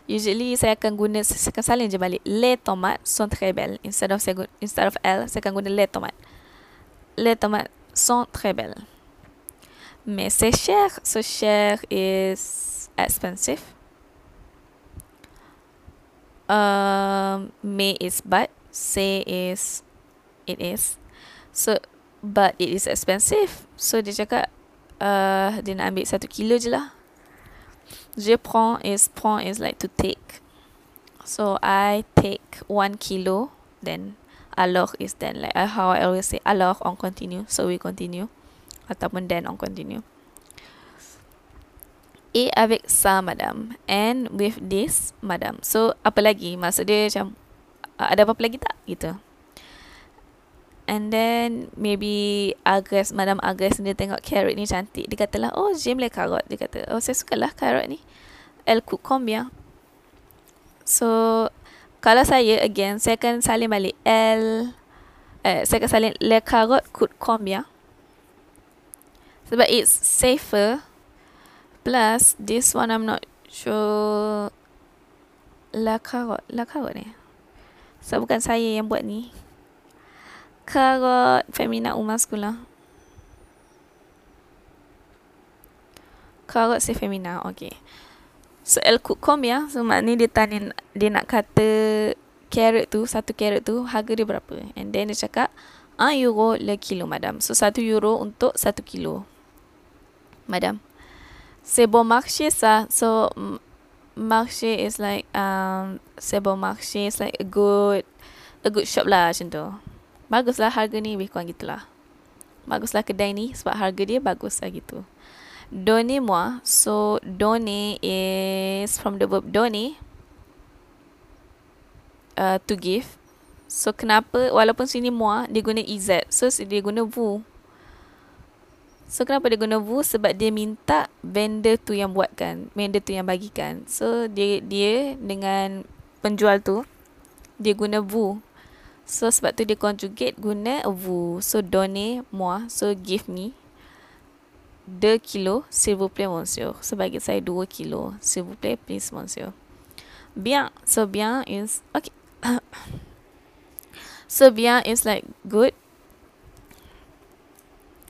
Usually saya akan guna Saya akan salin je balik Les tomates sont très belles Instead of, saya, instead of L Saya akan guna les tomates Les tomates sont très belles Mais c'est cher So cher is expensive um, Mais is but C is it is. So, but it is expensive. So, dia cakap, uh, dia nak ambil satu kilo je lah. Je prends is, prends is like to take. So, I take one kilo, then alors is then like uh, how I always say alors on continue. So, we continue. Ataupun then on continue. Et avec ça, madame. And with this, madame. So, apa lagi? Maksud dia macam, uh, ada apa-apa lagi tak? Gitu. And then, maybe Agres, madam Agres dia tengok carrot ni cantik. Dia kata lah, oh, j'aime les carottes. Dia kata, oh, saya suka lah carrot ni. Elle coûte combien? So, kalau saya, again, saya akan salin balik. Elle, eh, saya akan salin, les carottes coûte combien? Sebab it's safer Plus, this one I'm not sure. La karot. La karot ni. So, bukan saya yang buat ni. Karot femina ou masculin. Karot c'est femina. Okay. So, elle coûte combien? So, maknanya dia tanya, dia nak kata carrot tu, satu carrot tu, harga dia berapa? And then dia cakap, 1 euro le kilo, madam. So, 1 euro untuk 1 kilo. Madam. C'est bon marché ça. So marché is like um c'est bon marché is like a good a good shop lah macam tu. Baguslah harga ni lebih kurang gitulah. Baguslah kedai ni sebab harga dia bagus lah gitu. Donnez-moi. So donner is from the verb donner. Uh, to give. So kenapa walaupun sini moi dia guna iz. So dia guna vous. So kenapa dia guna vous sebab dia minta vendor tu yang buatkan, vendor tu yang bagikan. So dia dia dengan penjual tu dia guna vous. So sebab tu dia conjugate guna vous. So donner moi, so give me 2 kilo s'il vous plaît monsieur. So bagi saya 2 kilo s'il vous plaît please monsieur. Bien. So bien is okay. so bien is like good.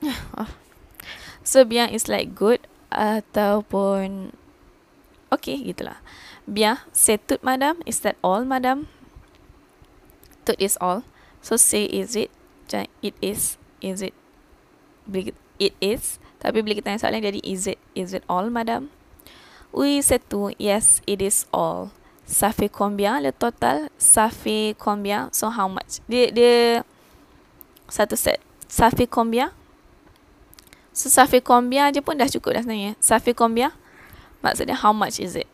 So bien is like good ataupun okay gitulah. Bien, c'est tout madam. Is that all madam? Tout is all. So say is it? It is. Is it? It is. Tapi bila kita tanya soalan jadi is it? Is it all madam? Oui, c'est tout. Yes, it is all. Ça fait combien le total? Ça fait combien? So how much? Dia dia satu set. Ça fait combien? So safi combien je pun dah cukup dah sebenarnya. Safi combien? Maksudnya how much is it?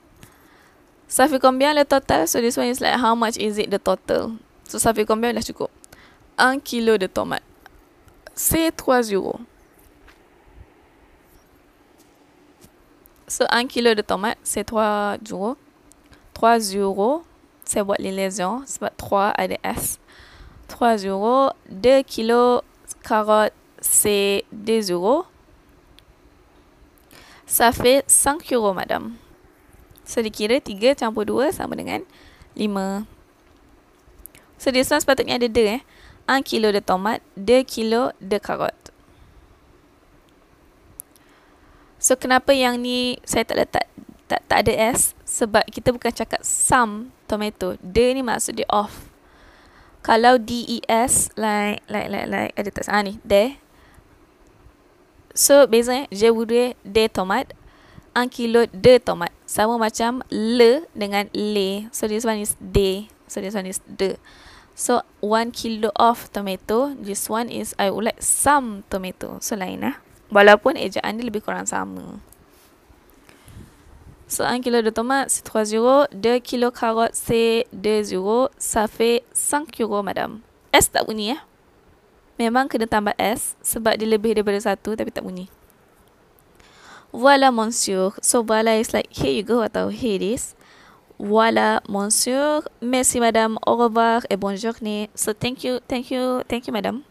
Safi combien le total? So this one is like how much is it the total? So safi combien dah cukup. Un kilo de tomate. C'est 3 euros. So un kilo de tomate, c'est 3 euros. 3 euros, c'est buat les lésions. Sebab 3 ada S. 3 euros. 2 kilo carottes c'est des euros. Ça fait 5 euros, madame. So, dikira 3 campur 2 sama dengan 5. So, this one sepatutnya ada 2 eh. 1 kilo de tomat, 2 kilo de karot. So, kenapa yang ni saya tak letak tak, tak ada S? Sebab kita bukan cakap some tomato. De ni maksud dia off. Kalau D-E-S, like, like, like, like, ada tak? Ah, ni, de. So bezanya je voudrais des tomates. Un kilo de tomat. Sama macam le dengan le. So this one is de. So this one is de. So one kilo of tomato. This one is I would like some tomato. So lain lah. Walaupun ejaan dia lebih kurang sama. So un kilo de tomates c'est 3 euros. 2 kilo carottes c'est 2 euros. Ça fait 5 euros madame. S tak bunyi eh. Memang kena tambah S sebab dia lebih daripada satu tapi tak bunyi. Voilà monsieur. So voilà is like here you go atau here it is. Voilà monsieur. Merci madame. Au revoir et bonne journée. So thank you, thank you, thank you madame.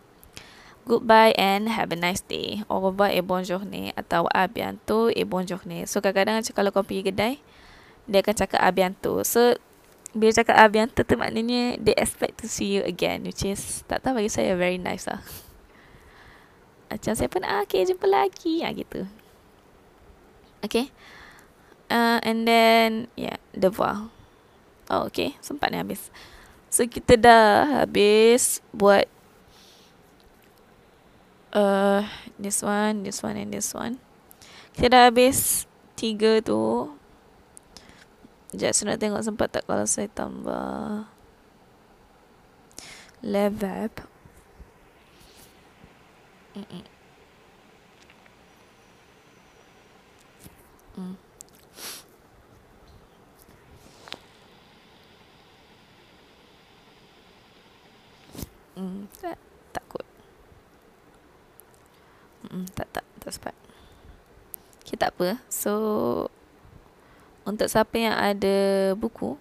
Goodbye and have a nice day. Au revoir et bonne journée. Atau a bientôt et bonne journée. So kadang-kadang kalau kau pergi kedai dia akan cakap a bientôt. So bila cakap Abian tu maknanya they expect to see you again which is tak tahu bagi saya very nice lah. Macam saya pun ah, okay jumpa lagi. Ah, gitu. Okay uh, and then yeah devoir oh okay sempat ni habis. So kita dah habis buat uh, this one, this one and this one. Kita dah habis tiga tu. Sekejap saya nak tengok sempat tak kalau saya tambah level. Mm -mm. Mm tak kot. Mm, tak, tak, tak sempat. Okay, tak apa. So, untuk siapa yang ada buku,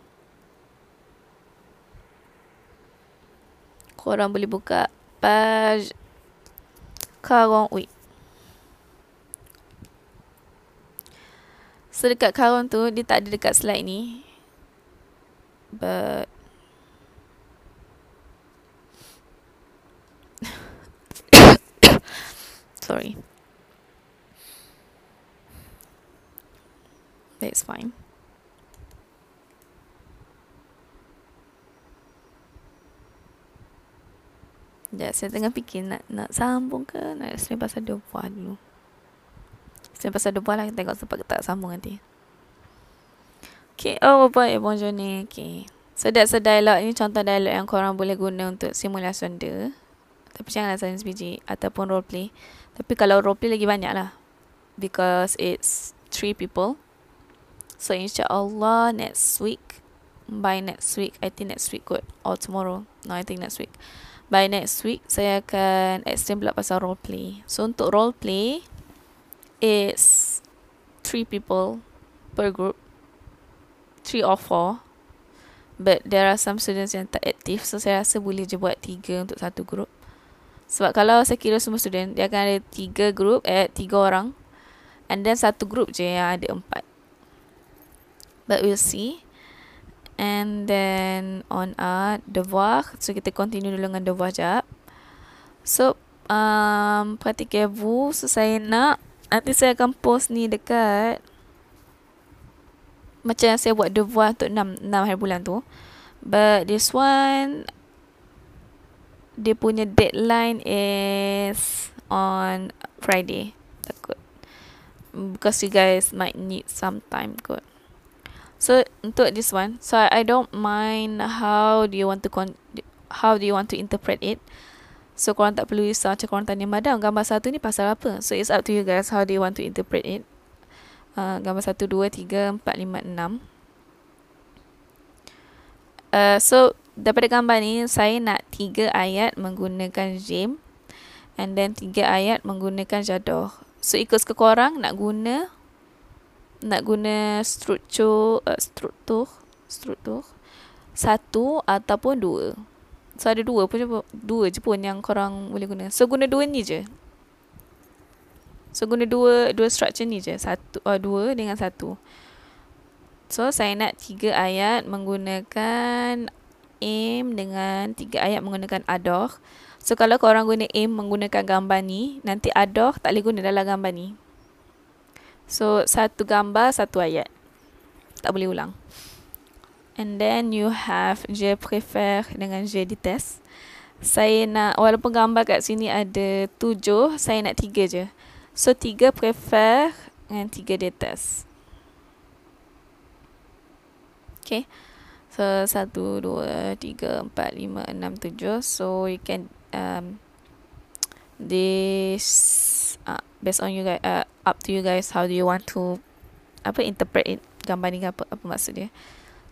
korang boleh buka page Karong Week. So dekat kawan tu dia tak ada dekat slide ni. But sorry. That's fine. Sekejap, saya tengah fikir nak nak sambung ke nak explain pasal debuah dulu. Explain pasal debuah lah, tengok sempat tak sambung nanti. Okay, oh boy, bonjour ni. Okay. So that's a dialog ni contoh dialog yang korang boleh guna untuk simulasi sonda. Tapi janganlah science biji ataupun role play. Tapi kalau role play lagi banyak lah. Because it's three people. So insyaAllah next week. By next week. I think next week kot. Or tomorrow. No, I think next week. By next week, saya akan explain pula pasal role play. So untuk role play, it's three people per group three or four but there are some students yang tak aktif so saya rasa boleh je buat tiga untuk satu group sebab kalau saya kira semua student dia akan ada tiga group at tiga orang. And then satu group je yang ada empat. But we'll see. And then on art devoir so kita continue dulu dengan devoir jap. So um, pratiquez-vous so saya nak nanti saya akan post ni dekat macam saya buat devoir untuk 6, 6 hari bulan tu. But this one, dia punya deadline is on Friday. Takut. Because you guys might need some time kot. So, untuk this one, so I don't mind how do you want to con- how do you want to interpret it. So, korang tak perlu risau macam korang tanya madam, gambar satu ni pasal apa? So, it's up to you guys how do you want to interpret it. Uh, gambar 1, 2, 3, 4, 5, 6. Uh, so, daripada gambar ni, saya nak 3 ayat menggunakan jim. And then 3 ayat menggunakan jadoh. So, ikut suka korang nak guna nak guna struktur uh, struktur struktur satu ataupun dua. So ada dua pun dua je pun yang korang boleh guna. So guna dua ni je. So guna dua dua structure ni je. Satu uh, dua dengan satu. So saya nak tiga ayat menggunakan aim dengan tiga ayat menggunakan adoh. So kalau korang guna aim menggunakan gambar ni, nanti adoh tak boleh guna dalam gambar ni. So satu gambar satu ayat. Tak boleh ulang. And then you have je prefer dengan je di test. Saya nak walaupun gambar kat sini ada tujuh, saya nak tiga je. So, tiga prefer and tiga detes. Okay. So, satu, dua, tiga, empat, lima, enam, tujuh. So, you can um, this uh, based on you guys uh, up to you guys how do you want to apa interpret it gambar ni apa apa maksud dia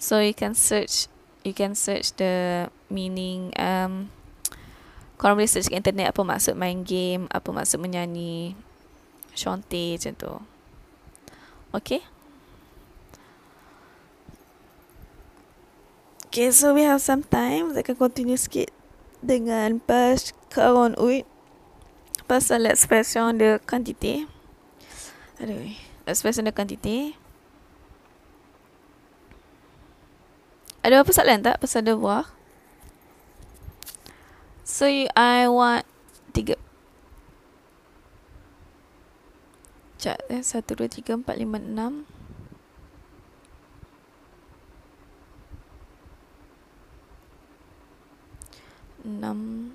so you can search you can search the meaning um korang boleh search internet apa maksud main game apa maksud menyanyi Shonti macam tu. Okay. Okay, so we have some time. Saya akan continue sikit dengan pas kawan uit. Pasal l'expression de quantité. Aduh, l'expression de quantité. Ada apa soalan tak pasal devoir? So, I want tiga Sekejap eh. Satu, dua, tiga, empat, lima, enam. Enam.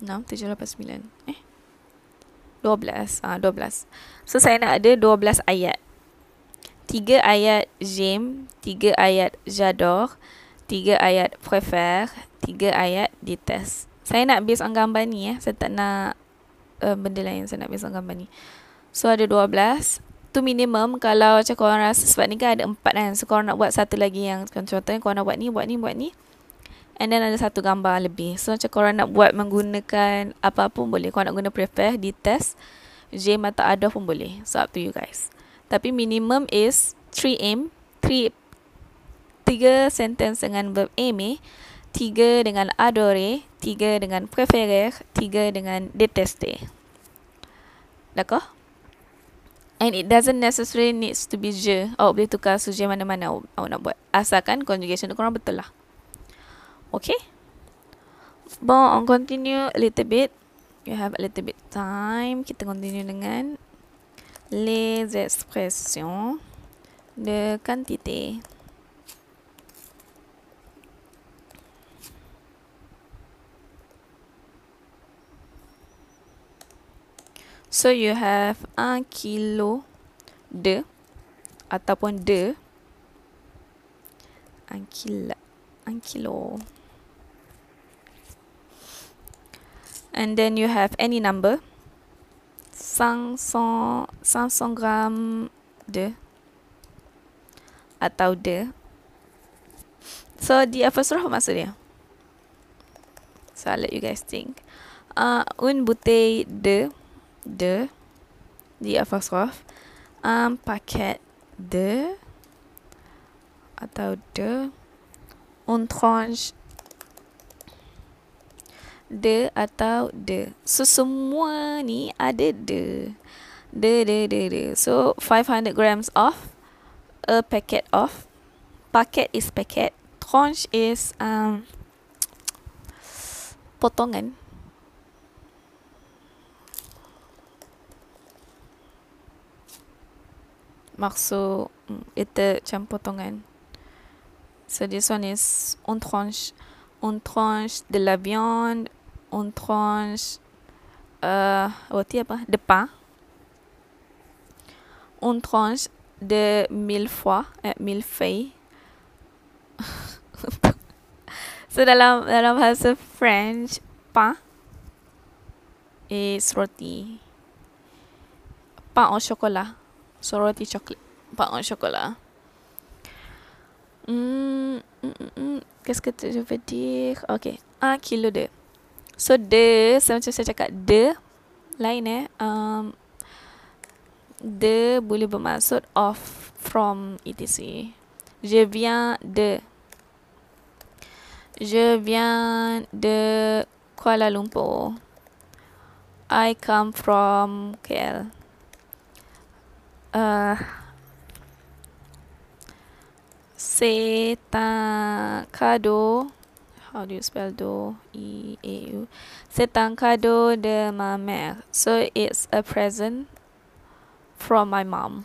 6, 7, 8, 9. Eh? 12. Ah, 12. So, saya nak ada 12 ayat. 3 ayat j'aime, 3 ayat j'adore, 3 ayat préfère, 3 ayat déteste. Saya nak based on gambar ni ya. Saya tak nak uh, benda lain. Saya nak based on gambar ni. So, ada 12. Tu minimum kalau macam korang rasa sebab ni kan ada 4 kan. So, korang nak buat satu lagi yang contohnya korang nak buat ni, buat ni, buat ni. And then ada satu gambar lebih. So macam korang nak buat menggunakan apa pun boleh. Korang nak guna prepare, di test, J atau ada pun boleh. So up to you guys. Tapi minimum is 3M. 3 tiga sentence dengan verb aimer, tiga dengan adore, tiga dengan préférer, tiga dengan détester. D'accord? And it doesn't necessarily needs to be je. Awak boleh tukar sujet mana-mana awak nak buat. Asalkan conjugation tu korang betul lah. Okay. Bon, on continue a little bit. You have a little bit time. Kita continue dengan les expressions de quantité. So you have un kilo de ataupun de un kilo un kilo and then you have any number? 500 500 gram de. Atau de. So di apostrophe maksud dia? So I'll let you guys think. Uh, un bouteille de de di apostrophe un paquet de atau de. Un tranche de atau de. So semua ni ada de. De de de de. So 500 grams of a packet of packet is packet. Tranche is um potongan. Maksud mm, itu macam potongan. So this one is on tranche, on tranche de la viande, on tranche uh, apa? De pain. On tranche de mille fois, eh, mille feuilles. so dalam dalam bahasa French, pain is roti. Pain au chocolat. So roti. Pain au chocolat. Hmm, mm, mm, mm. Qu'est-ce que je veux dire? Okay. Un kilo de. So de macam saya cakap de lain eh um, de boleh bermaksud off from etc. Je viens de Je viens de Kuala Lumpur. I come from KL. Uh, c'est un cadeau how do you spell do? E a u. Cadeau de ma mère so it's a present from my mom.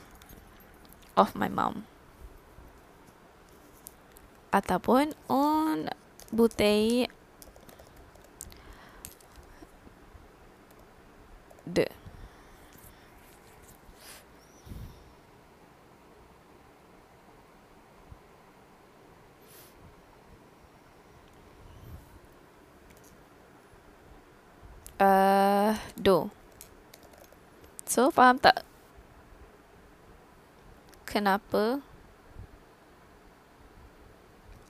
Of my mom. Ataupun un bouteille de uh, do. So, faham tak? Kenapa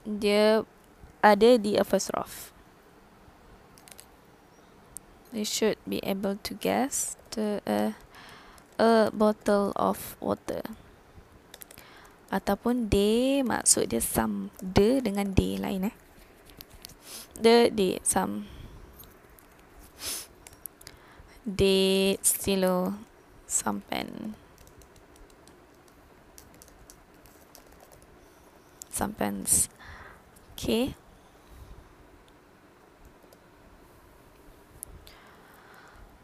dia ada di apostrophe? You should be able to guess the uh, a bottle of water. Ataupun D maksud dia some. D dengan D lain eh. The D some de estilo sampen sampens okay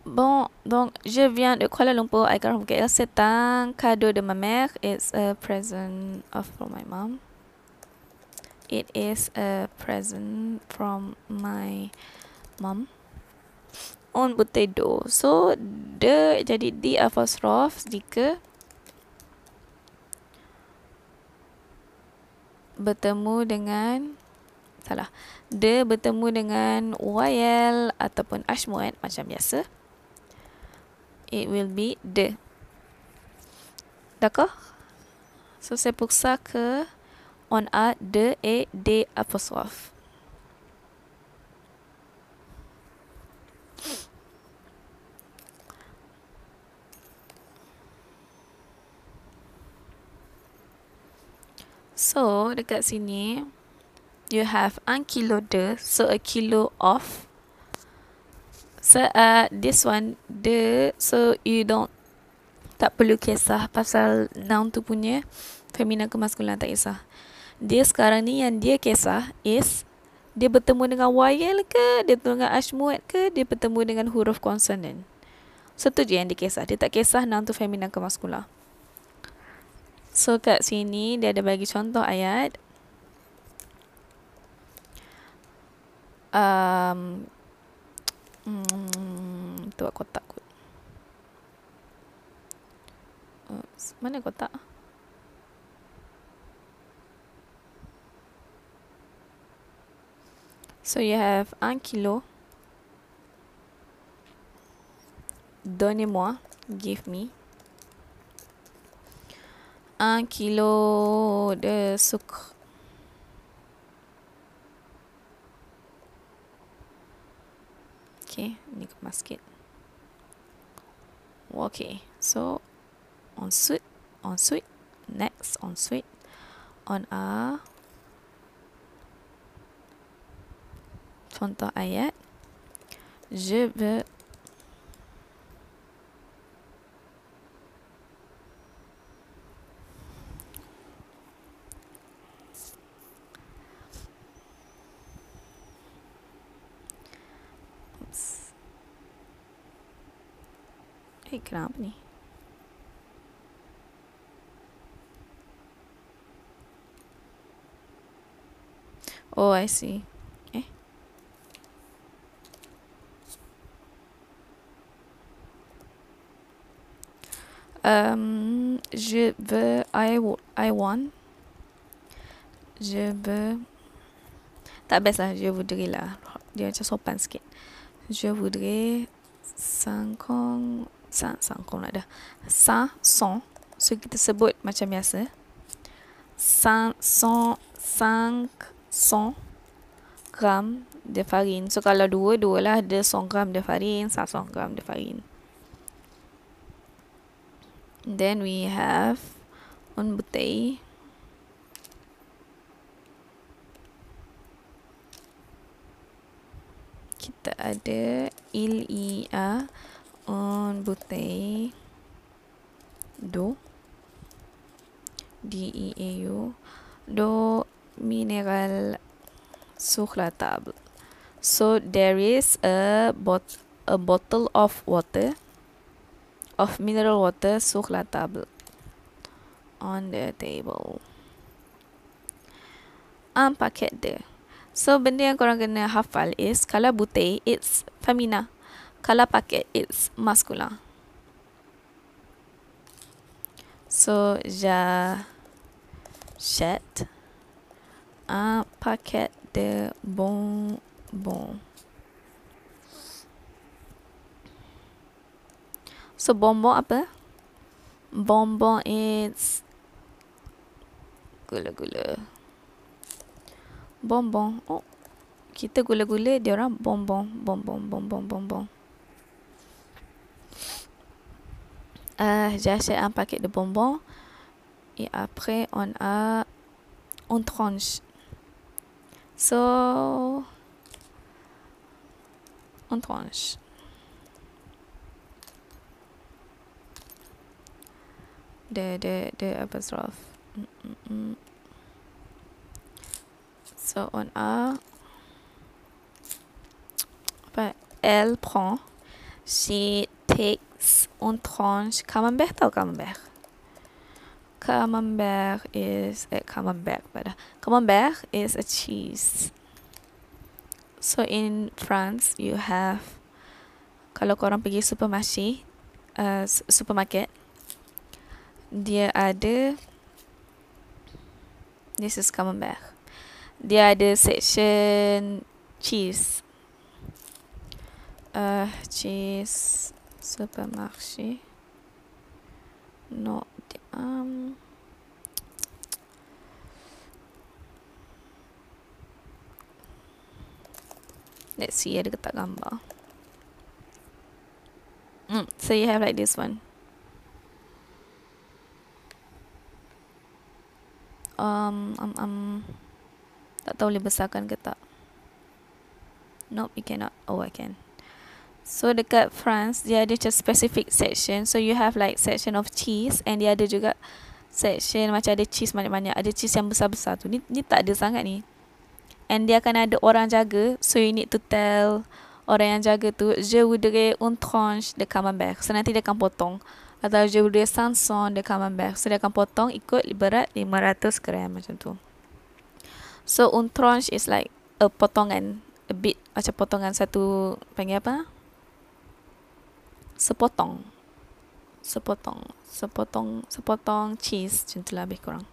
Bon, donc je viens de Kuala Lumpur. I come from KL. C'est un cadeau de ma mère. It's a present of from my mom. It is a present from my mom. On d'eau. So de jadi di apostrof jika bertemu dengan salah. De bertemu dengan YL ataupun Ashmuat macam biasa. It will be de. D'accord? So pour ça que on a de et des apostrophes. So, dekat sini, you have un kilo de, so a kilo of. So, uh, this one, de, so you don't, tak perlu kisah pasal noun tu punya femina ke maskulin tak kisah. Dia sekarang ni yang dia kisah is, dia bertemu dengan YL ke, dia bertemu dengan ashmuat ke, dia bertemu dengan huruf konsonan. So, tu je yang dia kisah. Dia tak kisah noun tu femina ke maskulin. So kat sini dia ada bagi contoh ayat. Um, hmm, tu kotak kot. Oops, mana kotak? So you have un kilo. Donnez-moi, give me. Un kilo de sucre. Okay, ni kemas sikit. Okay, so ensuite, ensuite, next, ensuite, on a contoh ayat. Je veux Oh, I see. Eh? Um, je veux, I, I want. Je veux. Tak best je voudrais lah. Dia macam sopan. Je voudrais 50 sa sangkong nak dah. Sa son. So kita sebut macam biasa. Sa son sang son gram de farine so kalau dua dua lah. De son gram de farine sa son gram de farine then we have un bouteille kita ada il y a une bouteille d'eau D-E-A-U d'eau minérale sur la table. So there is a, bot a bottle of water, of mineral water sur la table, on the table. Un paquet de. So benda yang korang kena hafal is kalau bouteille it's femina. Kalau paket, it's masculin. So, j'achète un paquet de bonbons. So, bonbon apa? Bonbon is gula-gula. Bonbon. Oh, kita gula-gula, dia orang bonbon, bonbon, bonbon, bonbon. Euh, j'ai acheté un paquet de bonbons et après on a une tranche. So, une tranche. De, de, de apostrophe. So, on a. Elle prend. She takes tranche camembert tahu camembert? Camembert is a camembert, but camembert is a cheese. So in France, you have kalau korang pergi supermarket, uh, supermarket, dia ada this is camembert. Dia ada section cheese. Uh, cheese supermarket. No, um, Let's see ada ke tak gambar. Mm, so you have like this one. Um, um, um, tak tahu boleh besarkan ke tak. Nope, you cannot. Oh, I can. So dekat France, dia ada just specific section. So you have like section of cheese and dia ada juga section macam ada cheese banyak-banyak. Ada cheese yang besar-besar tu. Ni, ni tak ada sangat ni. And dia akan ada orang jaga. So you need to tell orang yang jaga tu je voudrais une tranche de camembert. So nanti dia akan potong. Atau je voudrais 500 de camembert. So dia akan potong ikut berat 500 gram macam tu. So une tranche is like a potongan a bit macam potongan satu panggil apa sepotong sepotong sepotong sepotong cheese macam tu lah lebih kurang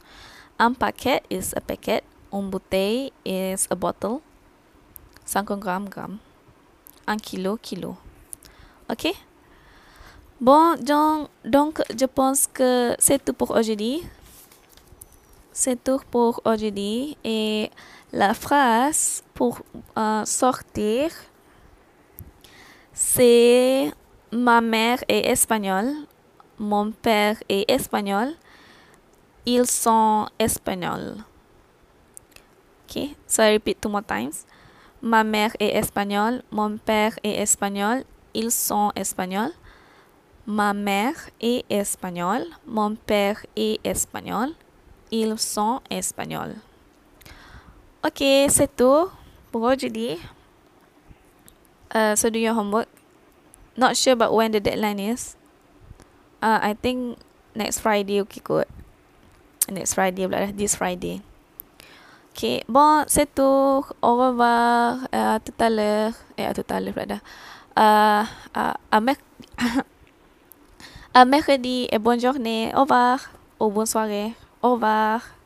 un packet is a packet une bouteille is a bottle. 50 grammes, grammes. Un kilo, kilo. Ok? Bon, donc, donc, je pense que c'est tout pour aujourd'hui. C'est tout pour aujourd'hui. Et la phrase pour euh, sortir, c'est ma mère est espagnole, mon père est espagnol, ils sont espagnols. Okay, so I repeat two more times. Ma mère est espagnole, mon père est espagnol, ils sont espagnols. Ma mère est espagnole, mon père est espagnol, ils sont espagnols. Ok, c'est tout pour aujourd'hui. Uh, so your homework. Not sure about when the deadline is. Uh, I think next Friday okay good. Next Friday, this Friday. Ok, bon, tout. Au revoir. À tout à l'heure. À tout à l'heure, là. Euh, à, à, merc à mercredi et bonne journée. Au revoir. Ou bonne soirée. Au revoir.